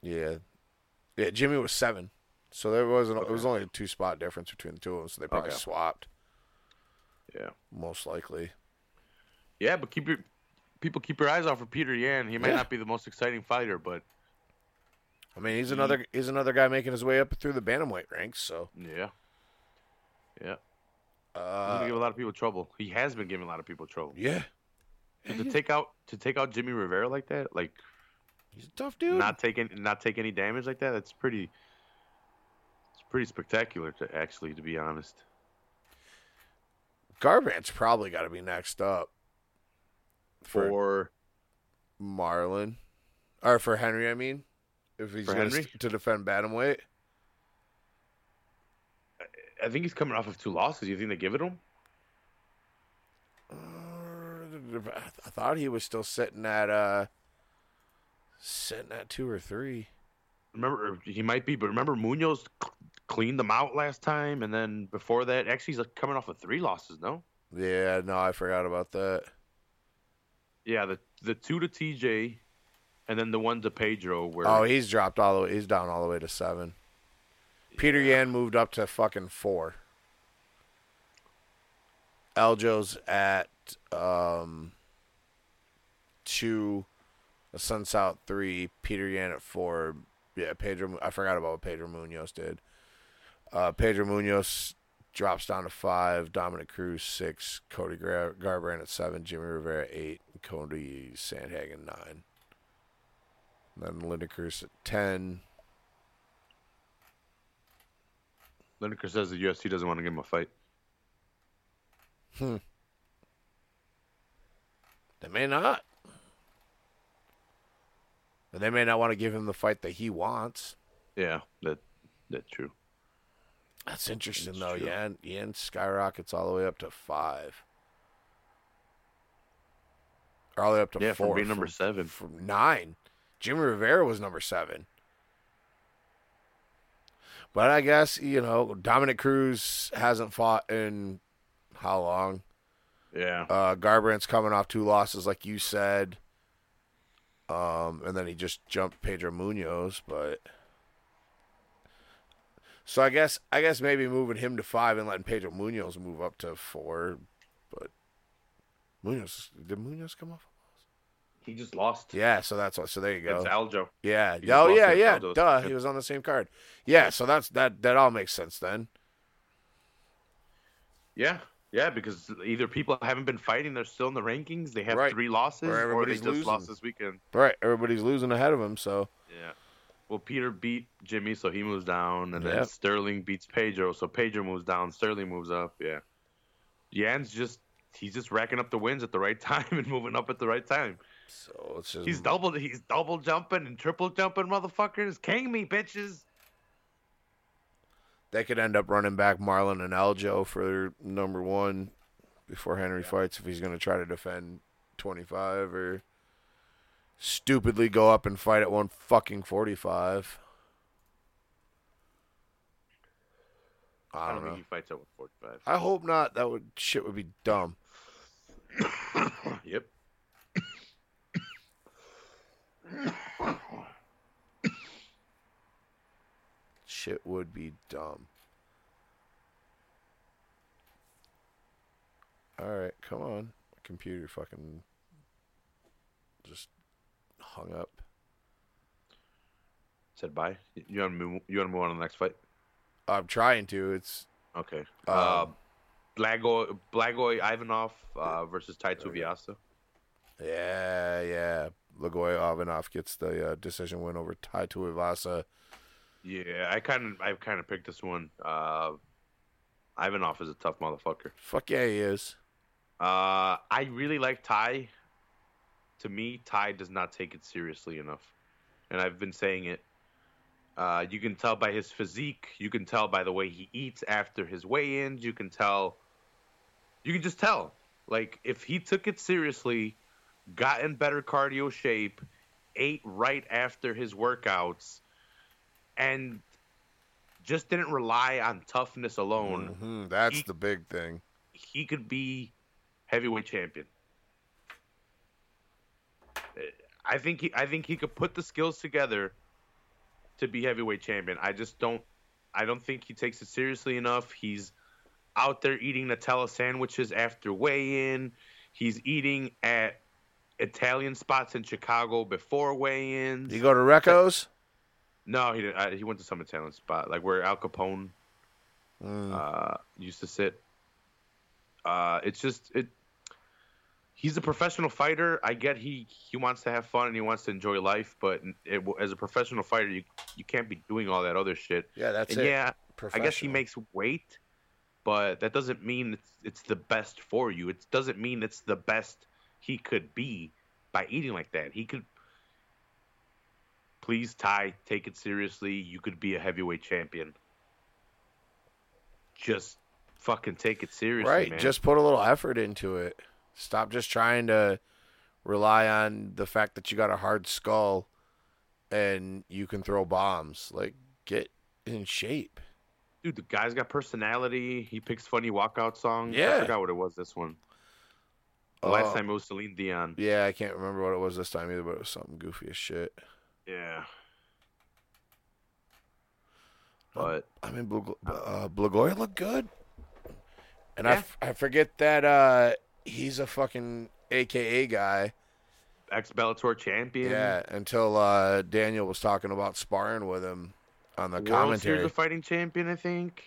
Yeah, yeah. Jimmy was seven, so there wasn't. It was only a two spot difference between the two of them, so they probably Okay. swapped Yeah. most likely. Yeah, but keep your people keep your eyes out for Peter Yan. He might Yeah. not be the most exciting fighter, but I mean, he's He- another he's another guy making his way up through the bantamweight ranks. So yeah, yeah, he's gonna give uh, a lot of people trouble. He has been giving a lot of people trouble. yeah, to take out to take out Jimmy Rivera like that, like he's a tough dude. not taking not take any damage like that, that's pretty. It's pretty spectacular to actually, to be honest. Garbrandt's probably got to be next up for For Marlon or for Henry. I mean, if he's st- to defend bantamweight. I think he's coming off of two losses. You think they give it to him? Uh, I thought he was still sitting at uh sitting at two or three. Remember, he might be, but remember Munhoz cleaned them out last time, and then before that, actually, he's like coming off of three losses. No, Yeah, no, I forgot about that. yeah, the the two to TJ, and then the one to Pedro. Where Oh, he's dropped all the way. He's down all the way to seven. Peter. Yan moved up to fucking four. Aljo's at um two, Sun's out three, Peter Yan at four. Yeah, Pedro. I forgot about what Pedro Munhoz did. Uh, Pedro Munhoz drops down to five. Dominick Cruz six. Cody Gar- Garbrandt at seven. Jimmy Rivera eight. Cory Sandhagen nine. Then Cruz at ten. Lineker says the UFC doesn't want to give him a fight. Hmm. They may not. And they may not want to give him the fight that he wants. Yeah, that that's true. That's interesting That's though. true. Yan skyrockets all the way up to five. Or all the way up to Yeah, from being number seven. From nine. Jimmy Rivera was number seven. But I guess, you know, Dominick Cruz hasn't fought in how long? Yeah, Uh, Garbrandt's coming off two losses, like you said. Um, and then he just jumped Pedro Munhoz, but so I guess I guess maybe moving him to five and letting Pedro Munhoz move up to four, but Munhoz did Munhoz come off? He just lost. Yeah, so that's what. So there you go. It's Aljo. Yeah. He Oh yeah, yeah. Duh. He was on the same card. Yeah. So that's that. That all makes sense then. Yeah, yeah, because either people haven't been fighting, they're still in the rankings, they have Right. three losses, Or or, they everybody's just losing. lost this weekend. Right. Everybody's losing ahead of him. So Yeah. Well, Peter beat Jimmy, so he moves down, and then Sterling beats Pedro, so Pedro moves down, Sterling moves up. Yeah. Yan's just he's just racking up the wins at the right time and moving up at the right time. So it's just He's double he's double jumping and triple jumping, motherfuckers. King me, bitches. They could end up running back Marlon and Aljo for number one before Henry fights if he's going to try to defend 25 or stupidly go up and fight at one fucking 45. I I don't don't know. think he fights at 145. I hope not. That would shit would be dumb. yep. Shit would be dumb. All right, come on. Computer fucking just hung up. Said bye. You want to move you want to move on to the next fight? I'm trying to. It's Okay. Um, uh, Blagoy Blagoy Ivanov uh, versus Tai There yeah, yeah. Lagoy Ivanov gets the uh, decision win over Tai Tuivasa. Yeah, I kind of I kind of picked this one. Uh, Ivanov is a tough motherfucker. Fuck yeah, he is. Uh, I really like Ty. To me, Ty does not take it seriously enough, and I've been saying it. Uh, you can tell by his physique. You can tell by the way he eats after his weigh-ins. You can tell. You can just tell. Like if he took it seriously, got in better cardio shape, ate right after his workouts, and just didn't rely on toughness alone Mhm, That's He- the big thing. he could be heavyweight champion. I think he I think he could put the skills together to be heavyweight champion. I just don't I don't think he takes it seriously enough. He's out there eating Nutella sandwiches after weigh-in. He's eating at Italian spots in Chicago before weigh-ins. You go to Recco's? No, he didn't. Uh, he went to some Italian spot, like where Al Capone Mm. uh, used to sit. Uh, it's just it. He's a professional fighter. I get he he wants to have fun and he wants to enjoy life, but it, as a professional fighter, you you can't be doing all that other shit. yeah, that's and it. yeah, I guess he makes weight, but that doesn't mean it's, it's the best for you. It doesn't mean it's the best he could be by eating like that. He could. Please, Ty, take it seriously. You could be a heavyweight champion. Just fucking take it seriously, right. man. Just put a little effort into it. Stop just trying to rely on the fact that you got a hard skull and you can throw bombs. Like, get in shape. dude, the guy's got personality. He picks funny walkout songs. Yeah. I forgot what it was. This one. The Uh, last time it was Celine Dion. Yeah, I can't remember what it was this time either, but it was something goofy as shit. Yeah. But I mean, Blag- uh, Blagoy looked good, and I, Yeah. f- I forget that uh, he's a fucking AKA guy. ex Bellator champion. Yeah, until uh, Daniel was talking about sparring with him on the World Series commentary. of Fighting champion, I think.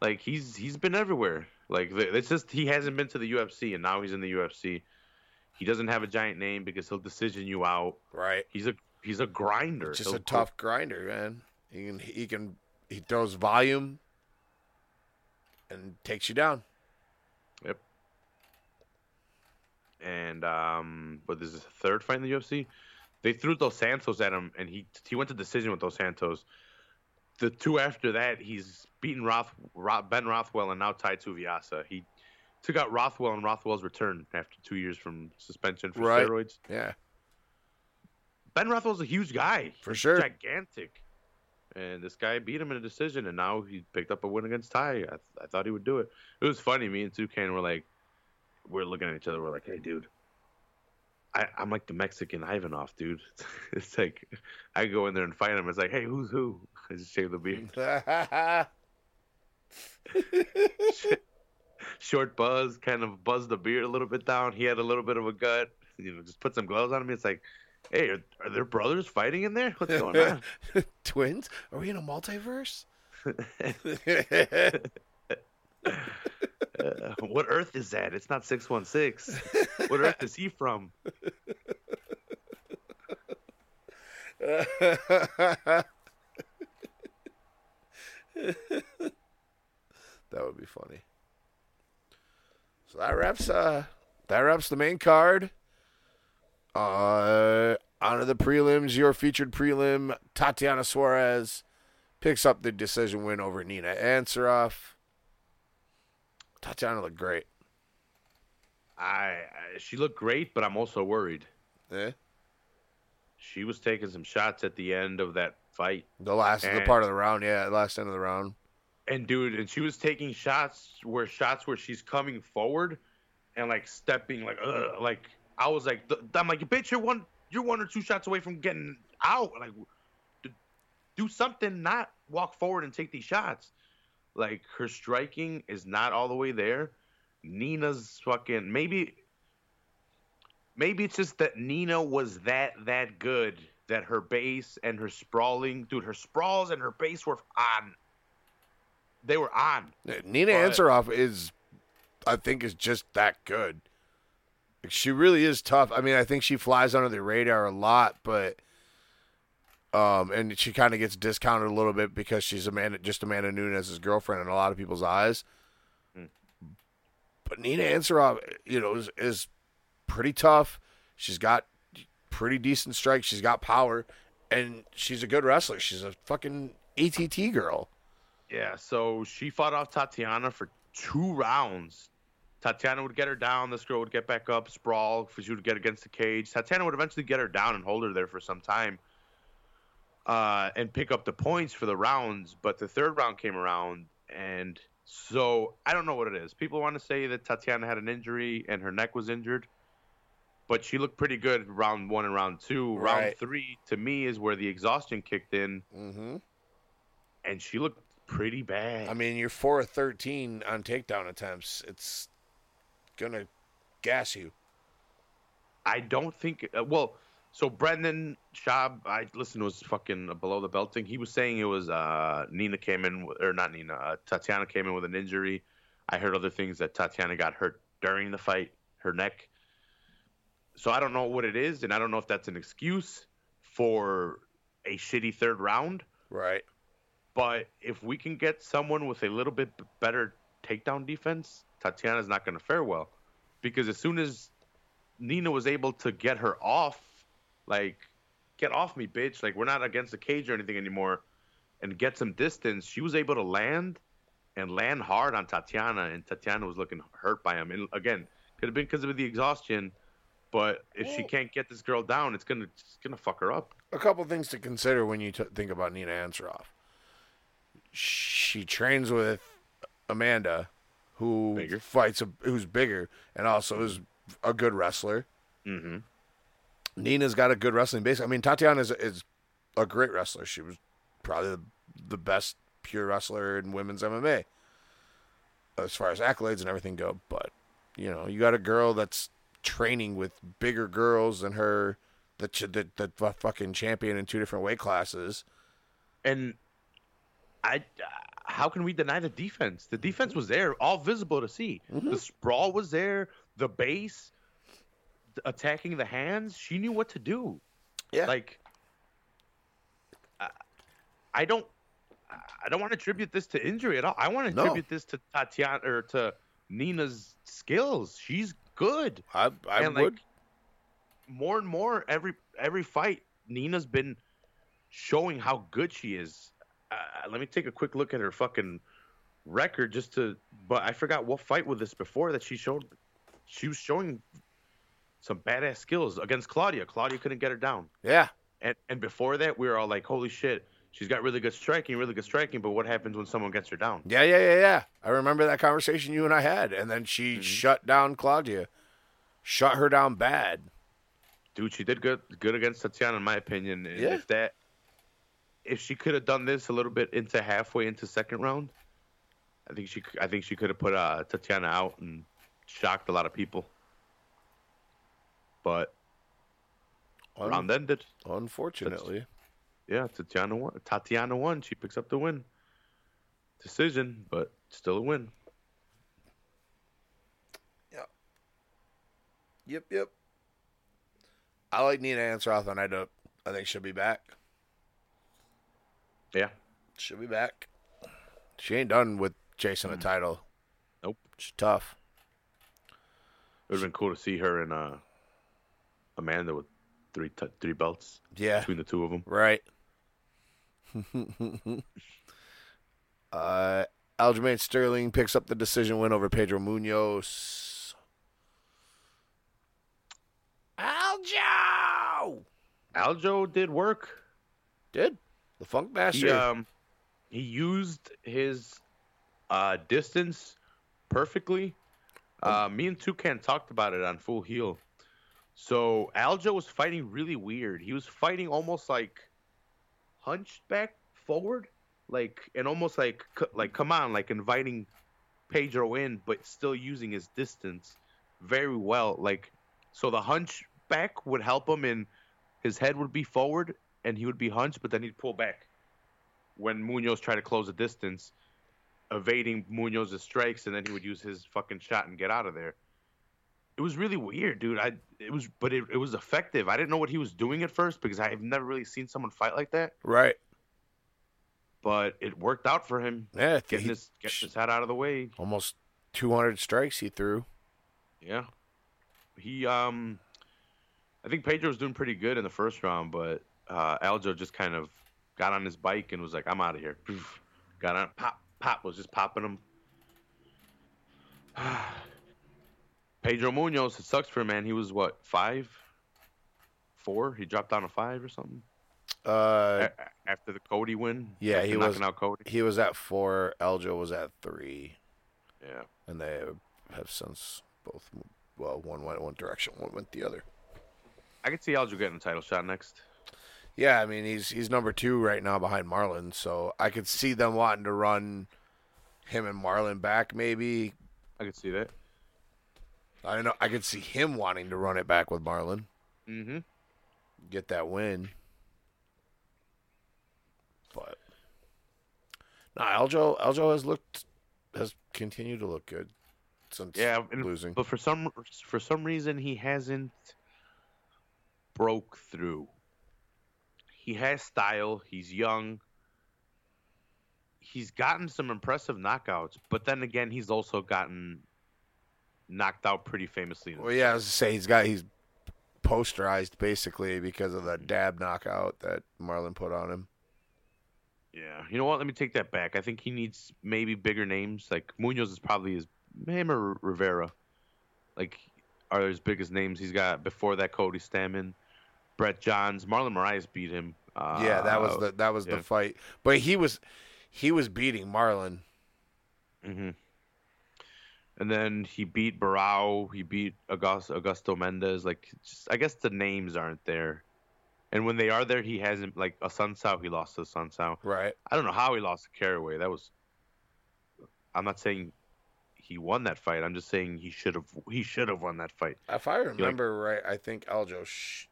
Like he's he's been everywhere. Like it's just he hasn't been to the UFC, and now he's in the UFC. He doesn't have a giant name because he'll decision you out. Right, He's a he's a grinder. just He'll a tough grinder, man. He can he can he throws volume and takes you down. Yep. And um, but this is the third fight in the UFC. They threw Dos Santos at him, and he he went to decision with Dos Santos. The two after that, he's beaten Roth, Roth Ben Rothwell and now Tai Tuivasa. He took out Rothwell and Rothwell's return after two years from suspension for Right. steroids. Yeah, Ben Rothwell's a huge guy, For He's sure. gigantic. And this guy beat him in a decision, and now he picked up a win against Ty. I, th- I thought he would do it. It was funny. Me and Toucan were like, we're looking at each other. We're like, hey, dude, I, I'm like the Mexican Ivanov, dude. it's like I go in there and fight him. It's like, hey, who's who? I just shave the beard. Short buzz, kind of buzzed the beard a little bit down. He had a little bit of a gut. You know, just put some gloves on him. It's like, hey, are, are there brothers fighting in there? What's going on? Twins? Are we in a multiverse? Uh, what Earth is that? It's not six one six. What Earth is he from? that would be funny. So that wraps uh that wraps the main card. Uh on to the prelims, your featured prelim, Tatiana Suarez picks up the decision win over Nina Ansaroff. Tatiana looked great. I, I she looked great, but I'm also worried. Eh? She was taking some shots at the end of that fight, The last the part of the round, yeah, last end of the round. And dude, and she was taking shots where shots where she's coming forward and like stepping like Ugh, like I was like I'm like bitch, you're one you're one or two shots away from getting out. Like do something, not walk forward and take these shots. Like her striking is not all the way there. Nina's fucking maybe maybe it's just that Nina was that that good that her base and her sprawling dude her sprawls and her base were on they were on Nina But- Ansaroff is, I think, is just that good. She really is tough. I mean, I think she flies under the radar a lot, but um, and she kind of gets discounted a little bit because she's Amanda, just Amanda Nunes' girlfriend in a lot of people's eyes. Hmm. But Nina Ansaroff, you know, is, is pretty tough. She's got pretty decent strikes. She's got power, and she's a good wrestler. She's a fucking ATT girl. Yeah, so she fought off Tatiana for two rounds. Tatiana would get her down. This girl would get back up, sprawl. She would get against the cage. Tatiana would eventually get her down and hold her there for some time, uh, and pick up the points for the rounds. But the third round came around, and so I don't know what it is. People want to say that Tatiana had an injury and her neck was injured, but she looked pretty good round one and round two. Round three, to me, is where the exhaustion kicked in, Mm-hmm. and she looked pretty bad. I mean, you're four of thirteen on takedown attempts. It's gonna gas you. I don't think. Uh, well, so Brendan Schaub, I listened to his fucking below the belt thing. He was saying it was uh, Nina came in, or not Nina, uh, Tatiana came in with an injury. I heard other things that Tatiana got hurt during the fight, her neck. So I don't know what it is, and I don't know if that's an excuse for a shitty third round. Right. But if we can get someone with a little bit better takedown defense, Tatiana's not going to fare well. Because as soon as Nina was able to get her off, like, get off me, bitch. Like, we're not against the cage or anything anymore, and get some distance, she was able to land and land hard on Tatiana, and Tatiana was looking hurt by him. And again, could have been because of the exhaustion. But if she can't get this girl down, it's gonna it's gonna fuck her up. A couple things to consider when you t- think about Nina Ansaroff. She trains with Amanda, who Bigger. fights a, who's bigger and also is a good wrestler. Mm-hmm. Nina's got a good wrestling base. I mean, Tatiana is, is a great wrestler. She was probably the, the best pure wrestler in women's MMA as far as accolades and everything go. But you know, you got a girl that's training with bigger girls than her, the that that fucking champion in two different weight classes. And I, how can we deny the defense? The defense mm-hmm. was there, all visible to see. Mm-hmm. The sprawl was there, the base, attacking the hands. She knew what to do. Yeah. Like, I, I don't. I don't want to attribute this to injury at all. I want to No. attribute this to Tatiana or to Nina's skills. She's good. I I and would. like more and more every every fight, Nina's been showing how good she is. Uh, let me take a quick look at her fucking record just to. But I forgot what fight with this before that she showed. She was showing some badass skills against Claudia. Claudia couldn't get her down. yeah. And and before that, we were all like, "Holy shit, she's got really good striking, really good striking." But what happens when someone gets her down? Yeah, yeah, yeah, yeah. I remember that conversation you and I had, and then she Mm-hmm. shut down Claudia, shut her down bad. Dude, she did good good against Tatiana, in my opinion. And Yeah. if that, if she could have done this a little bit into halfway into second round, I think she I think she could have put uh, Tatiana out and shocked a lot of people. But Un- round ended. unfortunately, Yeah, Tatiana won. Tatiana won. She picks up the win. Decision, but still a win. yep, yep. I like Nina Ansaroff, and I don't. I think she'll be back. Yeah. She'll be back. She ain't done with chasing a title. Mm. Nope. She's tough. It would have been cool to see her and uh, Amanda with three t- three belts Yeah, between the two of them. right. uh, Aljamain Sterling picks up the decision win over Pedro Munhoz. Aljo Aljo did work. did the Funk Master. He um he used his uh distance perfectly. Uh, me and Toucan talked about it on Full Heel. So Aljo was fighting really weird. He was fighting almost like hunched back forward, like and almost like like come on, like inviting Pedro in, but still using his distance very well. Like so, the hunchback would help him, and his head would be forward, and he would be hunched, but then he'd pull back when Munhoz tried to close the distance, evading Munhoz's strikes, and then he would use his fucking shot and get out of there. It was really weird, dude. I it was, but it, it was effective. I didn't know what he was doing at first because I've never really seen someone fight like that. right. But it worked out for him, Yeah, getting he- his getting his head out of the way. almost 200 strikes he threw. Yeah, he um, I think Pedro was doing pretty good in the first round, but uh, Aljo just kind of got on his bike and was like, "I'm out of here." Got on, pop, pop was just popping him. Pedro Munhoz, it sucks for him, man. He was what five, four? He dropped down to five or something Uh, A- after the Cody win. yeah, he was- out Cody. he was at four. Aljo was at three, Yeah, and they have since both. Well, one went one direction, one went the other. I could see Aljo getting a title shot next. Yeah, I mean he's he's number two right now behind Marlon, so I could see them wanting to run him and Marlon back. Maybe I could see that. I don't know. I could see him wanting to run it back with Marlon. Mm-hmm. get that win. But no, Aljo Aljo has looked has continued to look good since Yeah, and- losing. But for some for some reason he hasn't broke through. He has style. He's young. He's gotten some impressive knockouts, but then again, he's also gotten knocked out pretty famously. Well, yeah, I was to say he's got he's posterized basically because of the mm-hmm. dab knockout that Marlon put on him. Yeah, you know what? Let me take that back. I think he needs maybe bigger names. Like Munhoz is probably his him or Rivera. Like are his biggest names. He's got before that Cody Stamann, Brett Johns, Marlon Moraes beat him. Uh, yeah, that was the that was yeah. the fight. But he was he was beating Marlon. hmm And then he beat Barao. He beat Augusto, Augusto Mendes. Like, just, I guess the names aren't there. And when they are there, he hasn't like Assunção. He lost to Sun Sao. Right. I don't know how he lost to Caraway. That was. I'm not saying he won that fight. I'm just saying he should have. He should have won that fight. If I remember right, I think Aljo sh-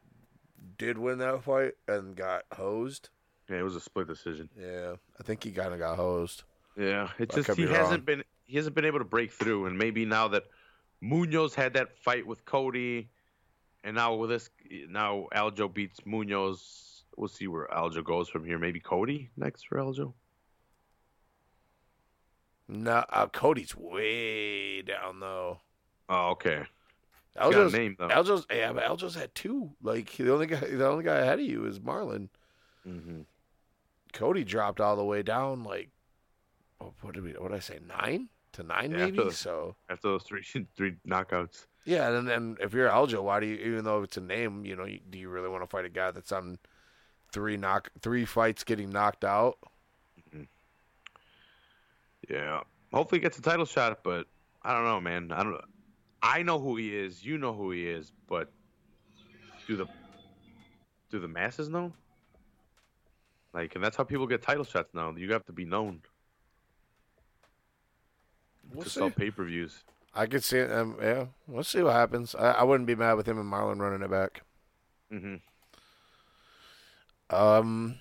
did win that fight and got hosed. Yeah, it was a split decision. Yeah, I think he kind of got hosed. Yeah, it's I just he hasn't wrong. been he hasn't been able to break through, and maybe now that Munhoz had that fight with Cody, and now with this, now Aljo beats Munhoz. We'll see where Aljo goes from here. Maybe Cody next for Aljo. No, uh, Cody's way down though. Oh, okay. He's got a Aljo's, name though. Aljo's, yeah, but Aljo's had two. Like the only guy, the only guy ahead of you is Marlon. hmm Cody dropped all the way down. Like, oh, what did we? What did I say? Nine to nine, Yeah, maybe. after the- So After those three three knockouts. yeah, and then if you're Aljo, why do you? Even though it's a name, you know, you, do you really want to fight a guy that's on three knock three fights getting knocked out? Yeah. Hopefully he gets a title shot, but I don't know, man. I don't. I know who he is. You know who he is, but do the do the masses know? Like, and that's how people get title shots now. You have to be known We'll to see. sell pay per views. I could see it. Um, yeah, we'll see what happens. I, I wouldn't be mad with him and Marlon running it back. Mm-hmm. Um,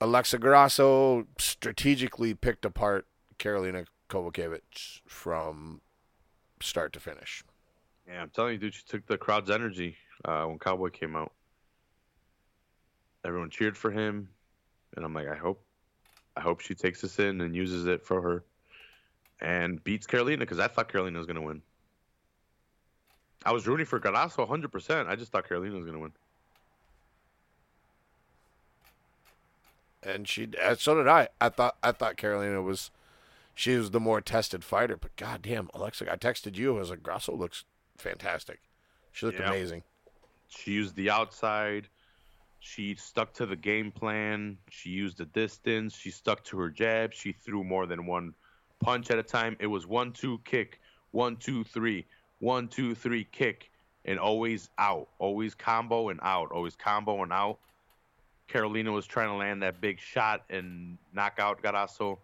Alexa Grasso strategically picked apart Karolina Kowalkiewicz from start to finish. Yeah, I'm telling you, dude, she took the crowd's energy uh, when Cowboy came out. Everyone cheered for him, and I'm like, I hope, I hope she takes this in and uses it for her, and beats Karolina because I thought Karolina was gonna win. I was rooting for Grasso 100. percent I just thought Karolina was gonna win. And she, uh, so did I. I thought, I thought Karolina was, she was the more tested fighter. But goddamn, Alexa, I texted you. I was like, Grasso looks fantastic. She looked amazing. She used the outside. She stuck to the game plan. She used the distance. She stuck to her jab. She threw more than one punch at a time. It was one, two, kick, one, two, three, one, two, three, kick, and always out. Always combo and out. Always combo and out. Karolina was trying to land that big shot and knock out Grasso.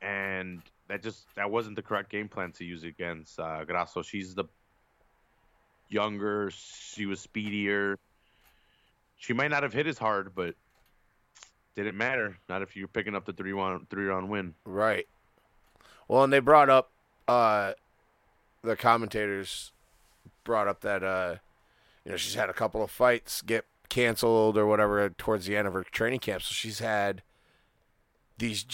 And that just that wasn't the correct game plan to use against uh, Grasso. She's the younger. She was speedier. She might not have hit as hard, but didn't matter. Not if you're picking up the three round three round win. Right. Well, and they brought up uh the commentators brought up that uh you know she's had a couple of fights get canceled or whatever towards the end of her training camp. So she's had these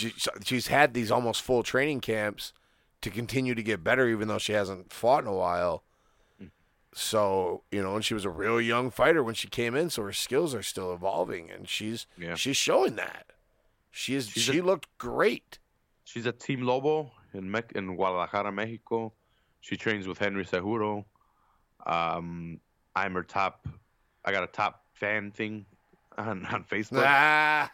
she's had these almost full training camps to continue to get better even though she hasn't fought in a while. So, you know, and she was a real young fighter when she came in, so her skills are still evolving and she's Yeah. she's showing that. She is She's she a- looked great. She's at Team Lobo in Me- in Guadalajara, Mexico. She trains with Henry Cejudo. Um, I'm her top. I got a top fan thing on on Facebook. I,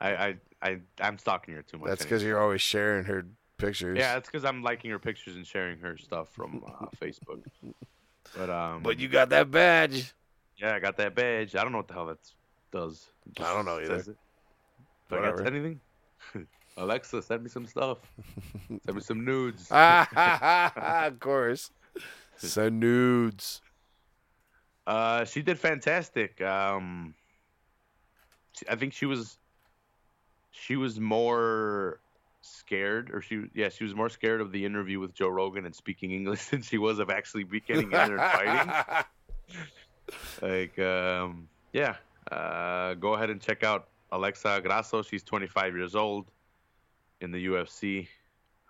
I I I'm stalking her too much. That's anyway. because you're always sharing her pictures. Yeah, that's because I'm liking her pictures and sharing her stuff from uh, Facebook. But um, But you got that badge. yeah, I got that badge. I don't know what the hell that does. I don't know either. Do I got anything? Alexa, send me some stuff. send me some nudes. of course. Send nudes. Uh, she did fantastic. Um, I think she was, she was more scared, or she, yeah, she was more scared of the interview with Joe Rogan and speaking English than she was of actually be getting in there and fighting. Like, um, yeah, uh, go ahead and check out Alexa Grasso. She's 25 years old in the UFC,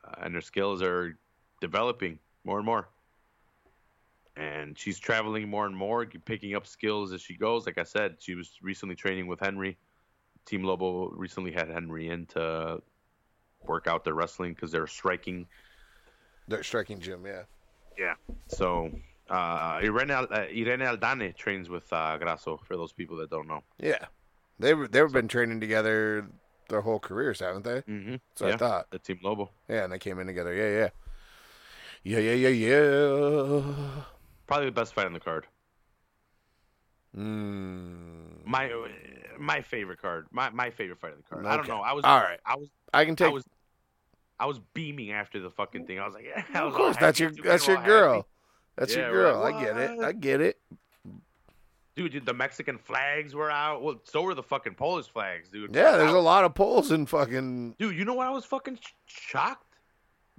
uh, and her skills are developing more and more. And she's traveling more and more, picking up skills as she goes. Like I said, she was recently training with Henry. Team Lobo recently had Henry in to work out their wrestling because they're striking They're striking gym, yeah. Yeah. So uh, Irene, uh, Irene Aldana trains with uh, Grasso. For those people that don't know. Yeah. They've they've been training together their whole careers, haven't they? Mm-hmm. So yeah, I thought. the Team Lobo. Yeah, and they came in together. Yeah, yeah. Yeah, yeah, yeah, yeah. Probably the best fight on the card. Mm. My my favorite card. My my favorite fight on the card. I don't know. I was All right. I was I can I take was I was beaming after the fucking thing. I was like, yeah, I Of was all course, that's your that's your girl. happy. That's Yeah, your girl. like, I get it. I get it. Dude, dude, the Mexican flags were out. Well, so were the fucking Polish flags, dude. Yeah, there's a lot of Poles in fucking Dude, you know what? I was fucking shocked.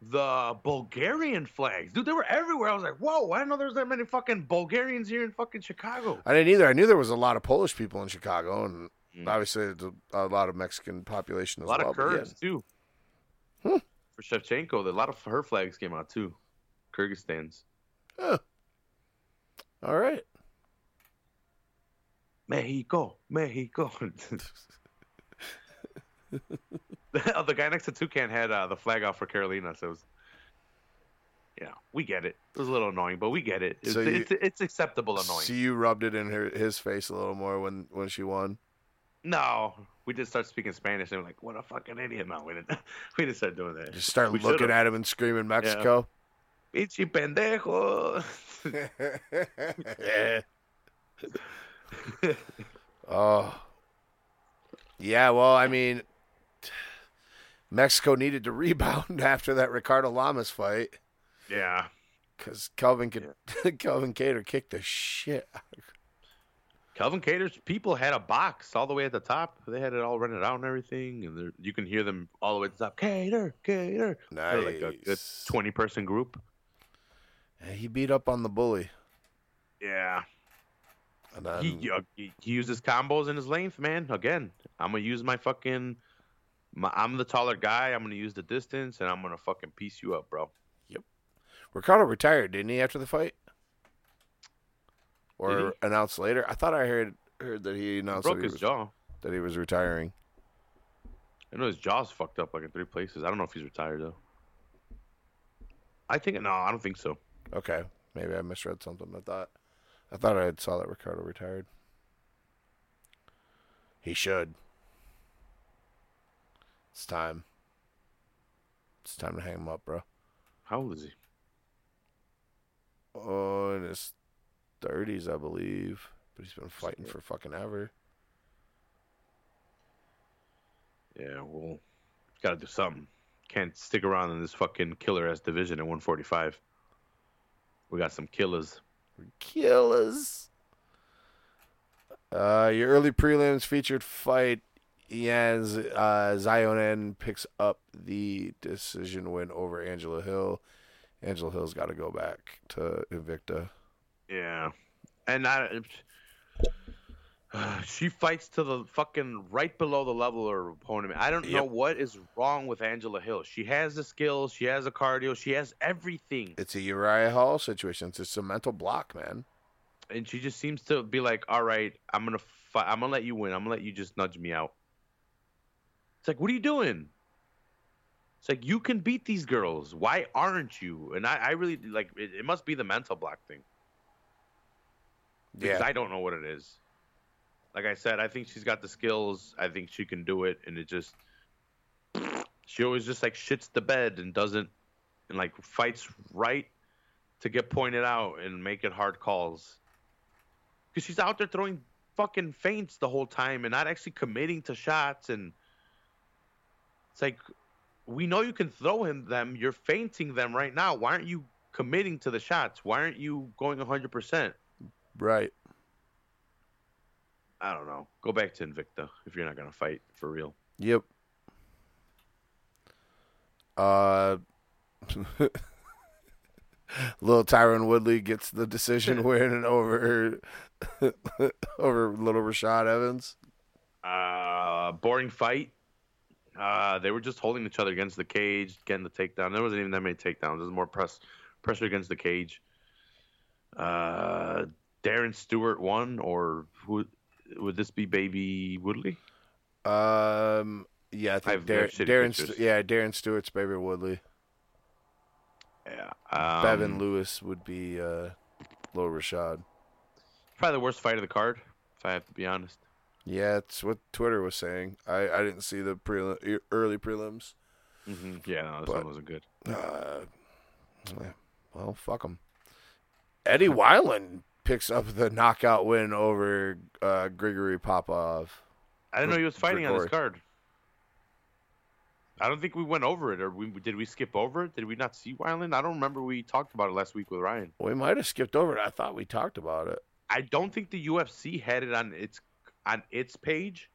The Bulgarian flags, dude, they were everywhere. I was like, whoa, I didn't know there was that many fucking Bulgarians here in fucking Chicago. I didn't either. I knew there was a lot of Polish people in Chicago, and Mm. Obviously, a, lot of Mexican population as well. A lot well, of Kurds yeah. too. Hmm. For Shevchenko, a lot of her flags came out too. Kyrgyzstan's. Huh. All right. Mexico, Mexico. the guy next to Toucan had uh, the flag out for Karolina, so it was, yeah, we get it. It was a little annoying, but we get it. It's, so you, it's, it's, acceptable annoying. So you rubbed it in her his face a little more when when she won. No, we just start speaking Spanish and we're like, "What a fucking idiot!" No, we didn't. We didn't start doing that. Just start we looking at him and screaming Mexico. Yeah. Pichi pendejo. oh. Yeah, well, I mean, Mexico needed to rebound after that Ricardo Lamas fight. Yeah. Because Calvin yeah. Calvin Kattar kicked the shit out of Calvin people had a box all the way at the top. They had it all rented out and everything, and you can hear them all the way at the top. Kattar, Kattar. Nice. They're like a, a twenty-person group. Yeah, he beat up on the bully. Yeah. And then... he, he, he uses combos in his length, man. Again, I'm gonna use my fucking. My, I'm the taller guy. I'm gonna use the distance, and I'm gonna fucking piece you up, bro. Yep. Ricardo retired, didn't he, after the fight? or announced later. I thought I heard heard that he announced he broke that his was, jaw. That he was retiring. I know his jaw's fucked up like in three places. I don't know if he's retired though. I think no, I don't think so. Okay, maybe I misread something. I thought I thought I had saw that Ricardo retired. He should. It's time. It's time to hang him up, bro. How old is he? Oh, in his 30s, I believe. But he's been fighting for fucking ever. Yeah, well, got to do something. Can't stick around in this fucking killer ass division at 145. We got some killers. Killers. Uh, your early prelims featured fight. Yes, uh, Xiaonan picks up the decision win over Angela Hill. Angela Hill's got to go back to Invicta. Yeah, and I, she fights to the fucking right below the level of her opponent. I don't yep. know what is wrong with Angela Hill. She has the skills, she has the cardio, she has everything. It's a Uriah Hall situation. It's just a mental block, man. And she just seems to be like, "All right, I'm gonna fight. I'm gonna let you win. I'm gonna let you just nudge me out." It's like, what are you doing? It's like you can beat these girls. Why aren't you? And I, I really like. It, it must be the mental block thing because yeah. I don't know what it is. Like I said, I think she's got the skills. I think she can do it, and it just she always just like shits the bed and doesn't and like fights right to get pointed out and make it hard calls. Because she's out there throwing fucking feints the whole time and not actually committing to shots and it's like we know you can throw him them. You're fainting them right now. Why aren't you committing to the shots? Why aren't you going 100%? Right. I don't know. Go back to Invicta if you're not going to fight for real. Yep. Uh, little Tyron Woodley gets the decision win over over little Rashad Evans. Uh, boring fight. Uh, they were just holding each other against the cage, getting the takedown. There wasn't even that many takedowns. There was more press pressure against the cage. Uh, Darren Stewart won, or who would this be? Baby Woodley? Um, yeah, I think I Dar- Darren. St- yeah, Darren Stewart's Baby Woodley. Yeah, um, Bevon Lewis would be uh, Low Rashad. Probably the worst fight of the card, if I have to be honest. Yeah, it's what Twitter was saying. I, I didn't see the prelim- early prelims. Mm-hmm. Yeah, no, this but, one wasn't good. Uh, well, fuck them. Eddie Wineland picks up the knockout win over uh, Grigory Popov. I didn't know he was fighting Grigori. on this card. I don't think we went over it, or we, did we skip over it? Did we not see Wineland? I don't remember we talked about it last week with Ryan. We might have skipped over it. I thought we talked about it. I don't think the UFC had it on its on its page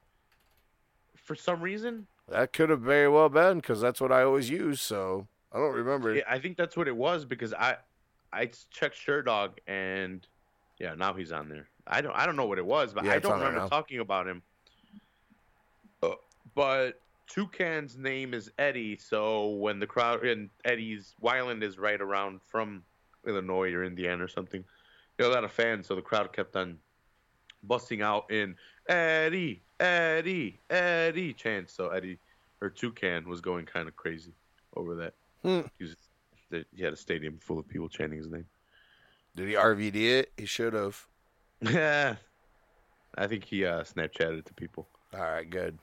for some reason. That could have very well been because that's what I always use. So I don't remember. I think that's what it was because I I checked Sherdog and yeah, now he's on there. I don't I don't know what it was, but yeah, I don't remember talking about him. Uh, but Toucan's name is Eddie, so when the crowd and Eddie's Wineland is right around from Illinois or Indiana or something, you know, a lot of fans, so the crowd kept on busting out in Eddie, Eddie, Eddie chants. So Eddie or Toucan was going kind of crazy over that. Hmm. He, was, he had a stadium full of people chanting his name. Did he RVD it? He should have. Yeah, I think he uh, Snapchatted it to people. All right, good,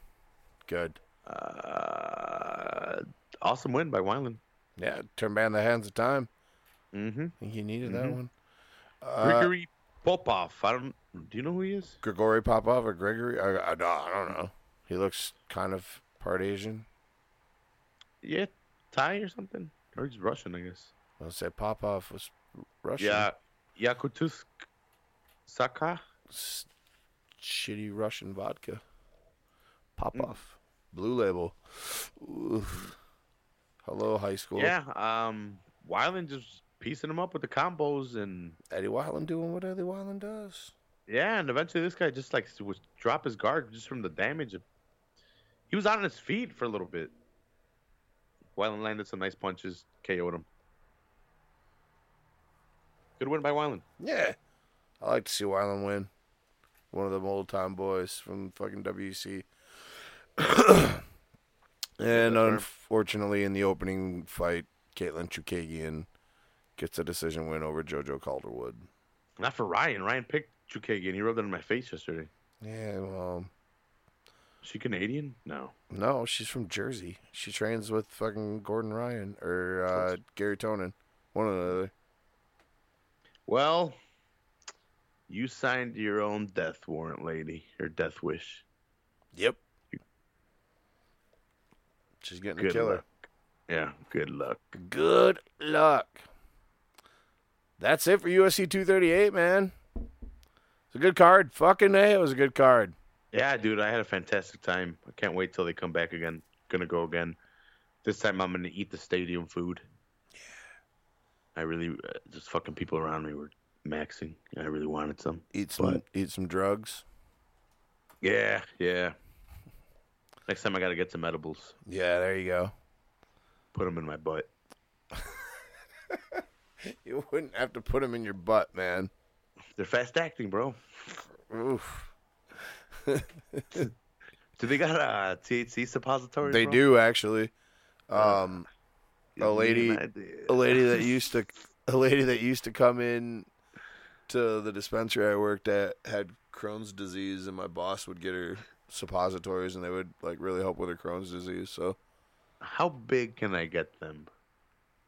good. Uh, awesome win by Wineland. Yeah, turn back in the hands of time. Mm-hmm. I think he needed that Mhm. one. Uh, Grigory Popov. I don't. Do you know who he is? Grigory Popov or Gregory? I, I, don't- I don't know. He looks kind of part Asian. Yeah, Thai or something, or he's Russian, I guess. I'll say Popov was Russian. Yeah, Yakutusk Saka. S- shitty Russian vodka. Popov. Blue label. Oof. Hello, high school. Yeah, um, Wineland just piecing him up with the combos, and Eddie Wineland doing what Eddie Wineland does. Yeah, and eventually this guy just like was drop his guard just from the damage. He was on his feet for a little bit. Wineland landed some nice punches, KO'd him. Good win by Wineland. Yeah. I like to see Wineland win. One of them old time boys from fucking WC. and unfortunately, in the opening fight, Katlyn Chookagian gets a decision win over JoJo Calderwood. Not for Ryan. Ryan picked Chookagian. He rubbed it in my face yesterday. Yeah, well, Is she Canadian? No. no, she's from Jersey. She trains with fucking Gordon Ryan or uh, Gary Tonon. One or the other. Well, you signed your own death warrant, lady, or death wish. Yep. She's getting a killer. luck. Yeah, good luck. Good luck. That's it for UFC 238, man. It's a good card. Fucking A, it was a good card. Yeah, dude, I had a fantastic time. I can't wait till they come back again. Gonna go again. This time I'm gonna eat the stadium food. Yeah. I really, uh, just fucking people around me were maxing. I really wanted some. Eat some But- eat some drugs. Yeah, yeah. Next time I gotta get some edibles. Yeah, there you go. Put them in my butt. You wouldn't have to put them in your butt, man. They're fast acting, bro. Oof. Do they got a THC suppositories? They bro? do actually. Um, a lady- a lady that used to a lady that used to come in to the dispensary I worked at had Crohn's disease, and my boss would get her suppositories, and they would like really help with her Crohn's disease. So How big can I get them?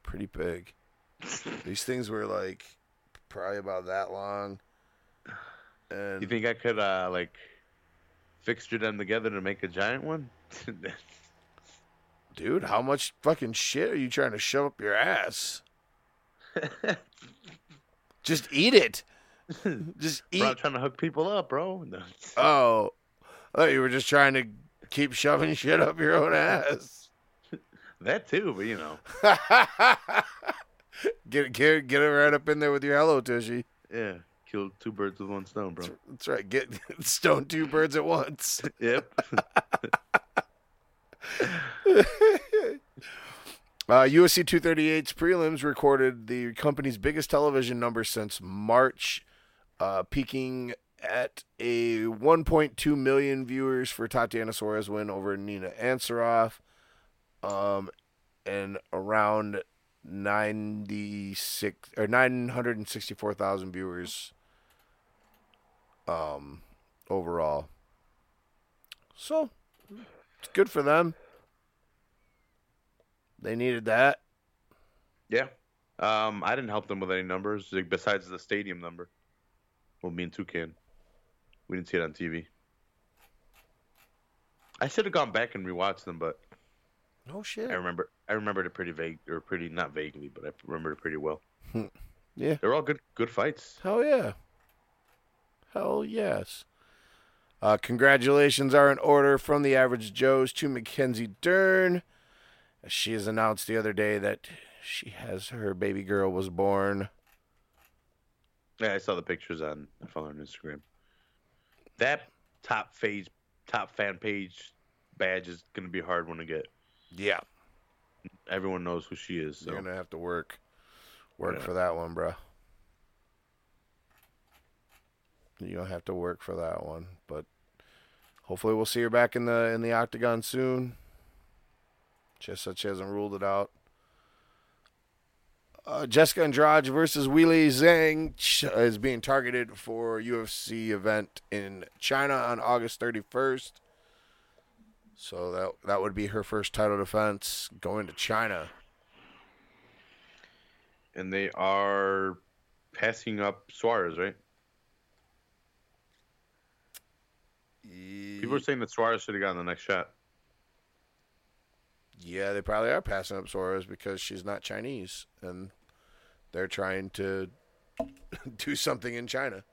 pretty big. These things were like probably about that long. And You think I could uh like fixture them together to make a giant one? dude, how much fucking shit are you trying to shove up your ass? Just eat it. Just eat. bro, I'm trying to hook people up, bro. No. Oh, I thought you were just trying to keep shoving shit up your own ass. That too, but you know, get get get it right up in there with your hello tushy. yeah, kill two birds with one stone, bro. That's right. Get stone two birds at once. Yep. Uh, UFC 238's prelims recorded the company's biggest television number since March, uh, peaking at a 1.2 million viewers for Tatiana Suarez win over Nina Ansaroff, um, and around 96 or 964,000 viewers, um, overall. So it's good for them. They needed that. yeah. Um, I didn't help them with any numbers like, besides the stadium number. Well, me and Toucan. We didn't see it on TV. I should have gone back and rewatched them, but No shit. I remember I remembered it pretty vague or pretty not vaguely, but I remembered it pretty well. Yeah. They're all good good fights. Hell yeah. Hell yes. Uh, congratulations are in order from the Average Joes to Mackenzie Dern. She has announced the other day that she has her baby girl was born. Yeah, I saw the pictures on I follow on Instagram. That top page top fan page badge is gonna be a hard one to get. Yeah, Everyone knows who she is. So you're gonna have to work, work Yeah. for that one, bro. You'll have to work for that one, but hopefully we'll see her back in the in the octagon soon. Just that she hasn't ruled it out. Uh, Jessica Andrade versus Weili Zhang is being targeted for UFC event in China on August 31st. So that that would be her first title defense going to China. and they are passing up Suarez, right? People are saying that Suarez should have gotten the next shot. Yeah, they probably are passing up Suarez because she's not Chinese, and they're trying to do something in China.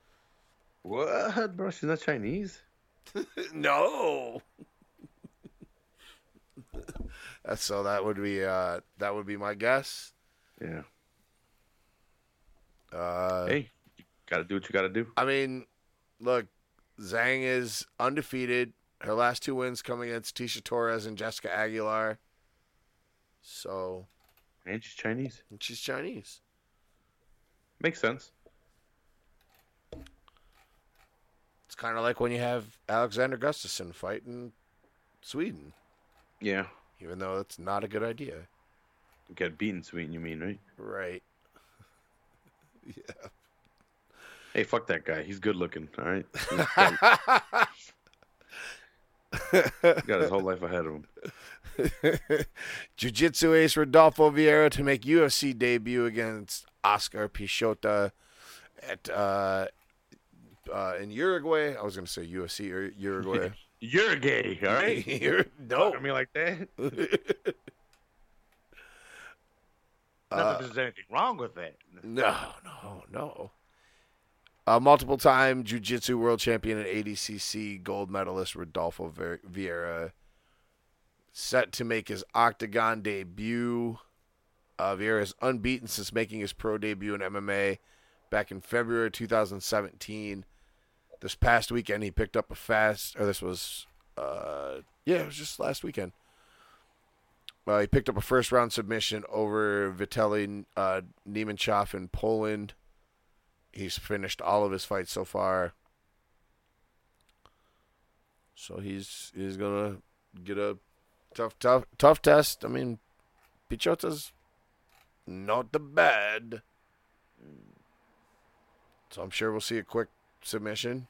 What, bro? She's not Chinese. no. So that would be uh that would be my guess. Yeah. Uh hey, you gotta do what you gotta do. I mean, look, Zhang is undefeated. Her last two wins come against Tecia Torres and Jessica Aguilar. So, And she's Chinese. and she's Chinese. Makes sense. It's kind of like when you have Alexander Gustafsson fighting Sweden, Yeah. even though it's not a good idea. Get beaten, Sweden. You mean, right? Right. yeah. Hey, fuck that guy. He's good looking. All right. Got his whole life ahead of him. Jiu-Jitsu ace Rodolfo Vieira to make UFC debut against Oscar Piechota at uh, uh, in Uruguay. I was going to say UFC or Uruguay. You're gay, all right? You're- no. Talk to me like that. Not Uh, that there's anything wrong with that. No, no, no. Uh, multiple time Jiu Jitsu world champion and ADCC gold medalist Rodolfo Ver- Vieira set to make his octagon debut. Uh, Vieira is unbeaten since making his pro debut in MMA back in February 2017. This past weekend, he picked up a fast, or this was, uh, yeah, it was just last weekend. Uh, he picked up a first round submission over Vitelli uh, Nemechov in Poland. He's finished all of his fights so far. So he's he's gonna get a tough tough tough test. I mean, Piechota's not the bad. So I'm sure we'll see a quick submission.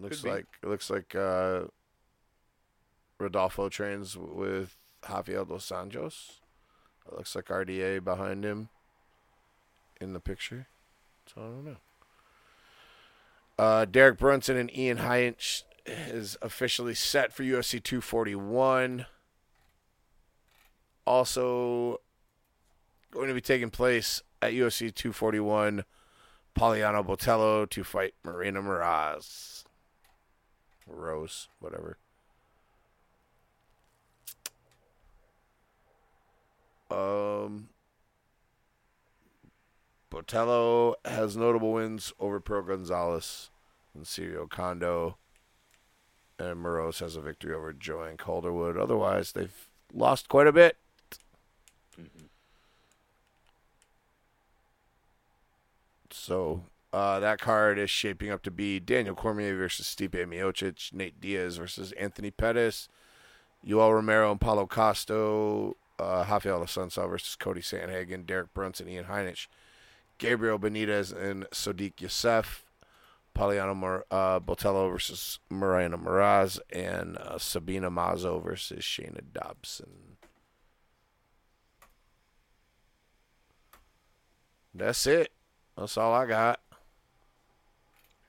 Looks Could like it looks like uh, Rodolfo trains with Javier dos Anjos. It looks like RDA behind him in the picture. So I don't know. Uh, Derek Brunson and Ian Heinisch is officially set for UFC 241. Also going to be taking place at UFC 241. Poliana Botelho to fight Marina Moroz. Rose, whatever. Um, Botelho has notable wins over Pearl Gonzalez and Syuri Kondo. And Moroz has a victory over Joanne Calderwood. Otherwise, they've lost quite a bit. So uh, that card is shaping up to be Daniel Cormier versus Stipe Miocic, Nate Diaz versus Anthony Pettis, Yoel Romero and Paulo Costa, uh, Rafael Assunção versus Cody Sandhagen, Derek Brunson, Ian Heinisch, Gabriel Benitez and Sodiq Yusuff, Poliana Mor- uh, Botelho versus Mariana Moroz, and uh, Sabina Mazo versus Shana Dobson. That's it. That's all I got.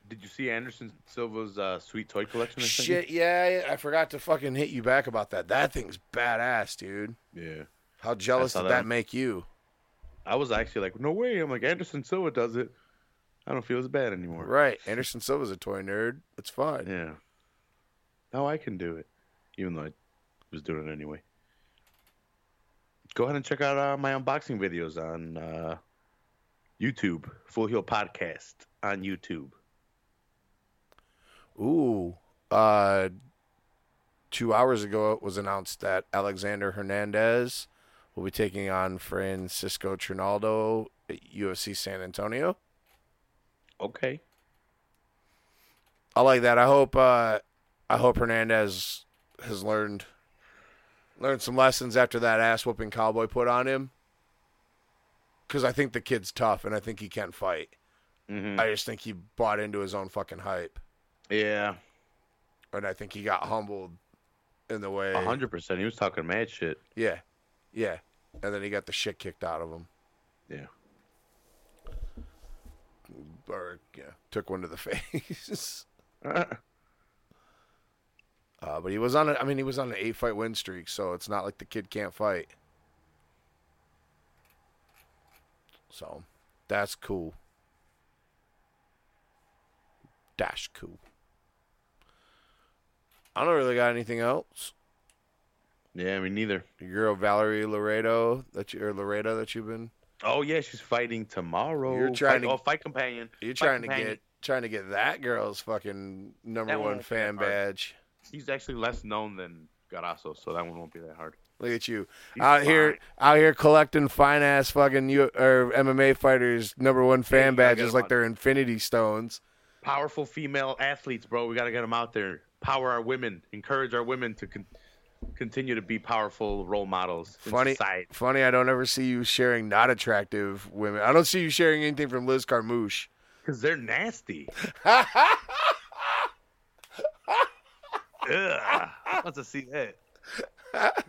Did you see Anderson Silva's uh, sweet toy collection? I Shit, yeah, I forgot to fucking hit you back about that. That thing's badass, dude. Yeah. How jealous did that that make you? I was actually like, no way. I'm like, Anderson Silva does it. I don't feel as bad anymore. Right. Anderson Silva's a toy nerd. It's fine. Yeah. Now I can do it, even though I was doing it anyway. Go ahead and check out uh, my unboxing videos on uh, YouTube, Full Heel Podcast on YouTube. Ooh. uh, two hours ago, it was announced that Alexander Hernandez will be taking on Francisco Trinaldo at UFC San Antonio. Okay. I like that. I hope. Uh, I hope Hernandez has learned learned some lessons after that ass whooping Cowboy put on him. Because I think the kid's tough, and I think he can fight. hmm I just think he bought into his own fucking hype, Yeah. and I think he got humbled in the way. A hundred percent. He was talking mad shit. Yeah, yeah, and then he got the shit kicked out of him, Yeah. or yeah, took one to the face. Uh, Uh, but he was on. A, I mean, he was on an eight fight win streak, so it's not like the kid can't fight. So, that's cool. Dash cool. I don't really got anything else. yeah, me neither. Your girl Valerie Laredo that you or Laredo that you've been Oh yeah, she's fighting tomorrow. You're trying fight, to- oh, fight companion. you're Fight trying to get trying to get that girl's fucking number That one fan badge. He's actually less known than Grasso, so that one won't be that hard. Look at you He's out here, out here collecting fine ass fucking U- or MMA fighters number one fan you badges like they're Infinity Stones. Powerful female athletes, bro. We gotta get them out there. Power our women. Encourage our women to con- continue to be powerful role models in Funny, society. funny. I don't ever see you sharing not attractive women. I don't see you sharing anything from Liz Carmouche. Because they're nasty. Ugh. I want to see that.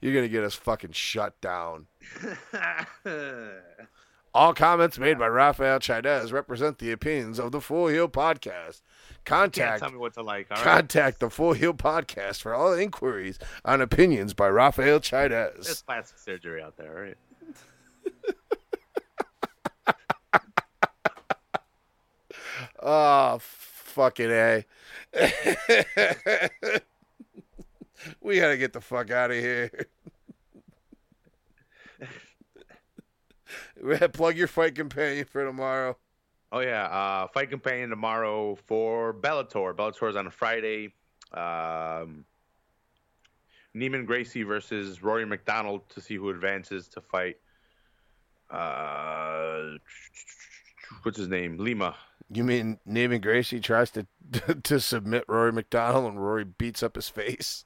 You're gonna get us fucking shut down. All comments made by Rafael Chaidez represent the opinions of the Full Heel Podcast. Contact tell me what to like. All right. contact the Full Heel Podcast for all inquiries on opinions by Rafael There's plastic surgery out there, right? Oh, fucking a. we gotta get the fuck out of here. Plug your fight companion for tomorrow. Oh yeah, uh, fight companion tomorrow for Bellator. Bellator is on a Friday. Um, Neiman Gracie versus Rory MacDonald to see who advances to fight. Uh, what's his name? Lima. You mean Neiman Gracie tries to to submit Rory MacDonald and Rory beats up his face?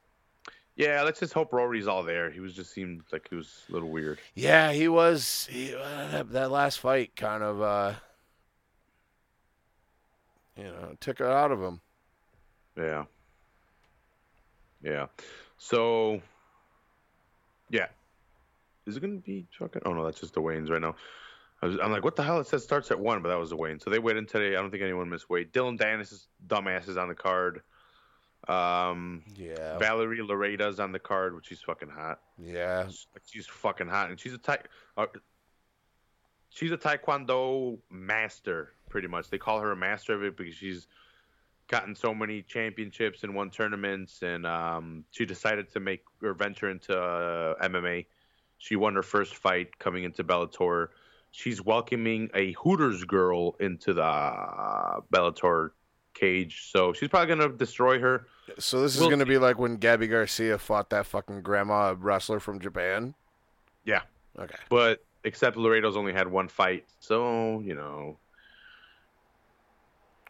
Yeah, let's just hope Rory's all there. He was just seemed like he was a little weird. Yeah, he was. He, uh, that, last fight kind of, uh, you know, took it out of him. Yeah. Yeah. So, yeah. Is it going to be fucking? Oh, no, that's just the Waynes right now. I was, I'm like, what the hell? It says starts at 1, but that was the Wayne. So they in today. I don't think anyone missed weight. Dylan Dennis' dumbass is on the card. Um, Yeah, Valerie Lareda's on the card, which she's fucking hot. yeah. She's fucking hot. And she's a tai- uh, she's a taekwondo master, pretty much. They call her a master of it because she's gotten so many championships and won tournaments, and um, she decided to make or venture into uh, MMA. She won her first fight coming into Bellator. She's welcoming a Hooters girl into the uh, Bellator cage, so she's probably gonna destroy her. So this is We'll gonna be like when Gabby Garcia fought that fucking grandma wrestler from Japan. Yeah. Okay. But except Laredo's only had one fight, so you know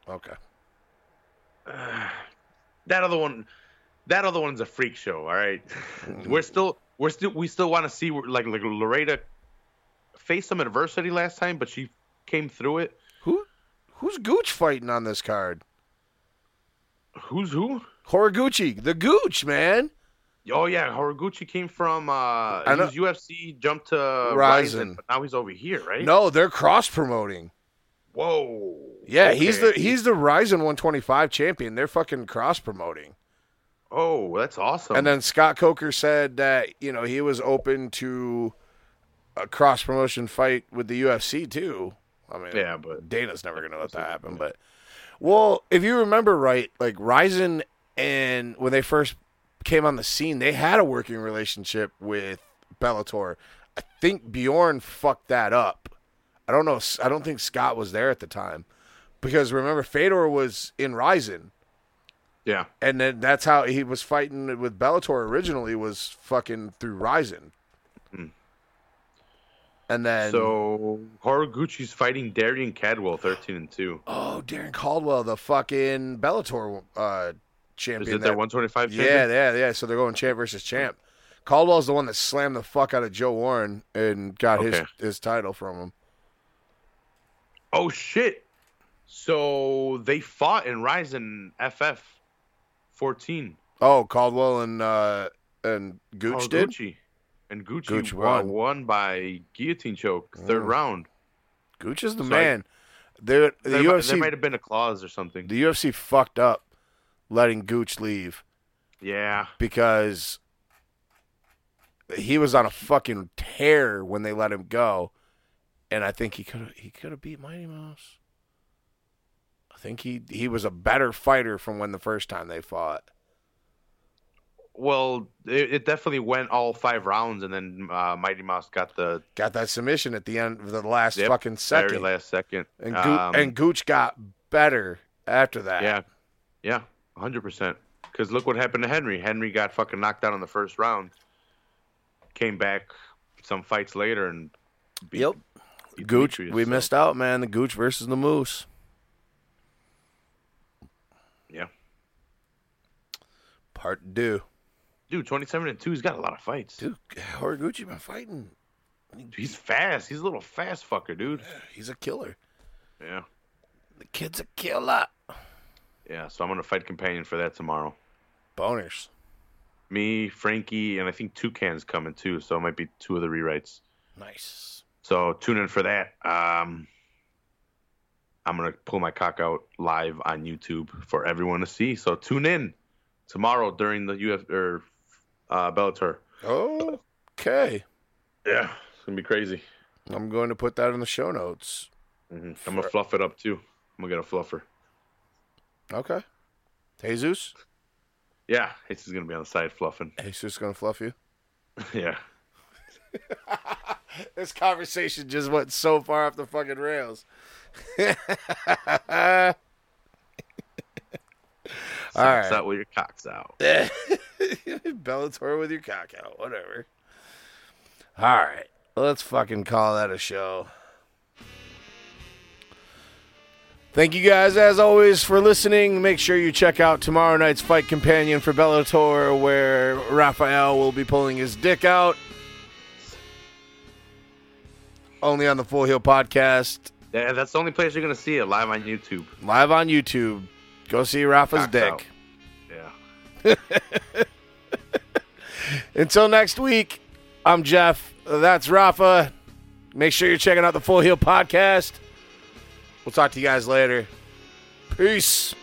Okay. that other one that other one's a freak show all right? we're still we're still we still want to see like like Loretta faced some adversity last time but she came through it Who, who's Gooch fighting on this card? Who's who Horiguchi, the Gooch man. oh yeah Horiguchi came from uh I he know- was UFC jumped to Rizin. Rizin, but now he's over here right No, they're cross promoting. whoa Yeah, he's the Okay. he's the Rizin 125 champion. They're fucking cross promoting. oh that's awesome And then Scott Coker said that you know he was open to a cross promotion fight with the UFC too. I mean, yeah but Dana's never going to let that happen. But well, if you remember right, like Rizin and when they first came on the scene, they had a working relationship with Bellator. I think Bjorn fucked that up. I don't know. I don't think Scott was there at the time, because remember Fedor was in Rizin, Yeah. and then that's how he was fighting with Bellator originally was fucking through Rizin. And then So Horiguchi's fighting Darrion Caldwell, thirteen and two. oh Darrion Caldwell, the fucking Bellator uh, Is champion. it that- one twenty five? yeah, yeah, yeah. So they're going champ versus champ. Caldwell's the one that slammed the fuck out of Joe Warren and got his Okay. his title from him. Oh shit! So they fought in Rizin FF fourteen. Oh, Caldwell and uh, and Gooch oh, did. Gucci. And Gucci Gooch uh, won. won by guillotine choke, third Mm. round. Gooch is the So man. They're, the There, UFC there might have been a clause or something. the UFC fucked up letting Gooch leave yeah. because he was on a fucking tear when they let him go, and I think he could he could have beat Mighty Mouse. I think he he was a better fighter from when the first time they fought. Well, it, it definitely went all five rounds, and then uh, Mighty Mouse got the Got that submission at the end of the last Yep, fucking second, very last second. and Go- Um, and Gooch got better after that. yeah, yeah, hundred percent. Because look what happened to Henry. Henry got fucking knocked out in the first round. Came back some fights later and beat, Yep. beat Gooch, Demetrious, we so, missed out, man. The Gooch versus the Moose. Yeah, Part two. Dude, twenty-seven and two. He's got a lot of fights. Dude, Horiguchi been fighting. He's fast. He's a little fast fucker, dude. He's a killer. Yeah, The kid's a killer. yeah. So I'm gonna fight companion for that tomorrow. Boners. Me, Frankie, and I think Toucan's coming too. So it might be two of the rewrites. Nice. So tune in for that. Um, I'm gonna pull my cock out live on YouTube for everyone to see. So tune in tomorrow during the UF or uh, Bellator. Oh, okay. Yeah, it's gonna be crazy. I'm going to put that in the show notes. hmm I'm gonna fluff it up too. I'm gonna get a fluffer. Okay. Jesus? Yeah, it's just gonna be on the side fluffing. Jesus going to fluff you? yeah. This conversation just went so far off the fucking rails. All right. out with your cocks out. Bellator with your cock out, whatever. All right, let's fucking call that a show. Thank you guys, as always, for listening. Make sure you check out tomorrow night's Fight Companion for Bellator, where Rafael will be pulling his dick out. Only on the Full Heel Podcast, Yeah, that's the only place you're gonna see it live on YouTube. live on YouTube. Go see Rafa's Cocks dick. out. Yeah. Until next week, I'm Jeff. That's Rafa. Make sure you're checking out the Full Heel Podcast. We'll talk to you guys later. Peace.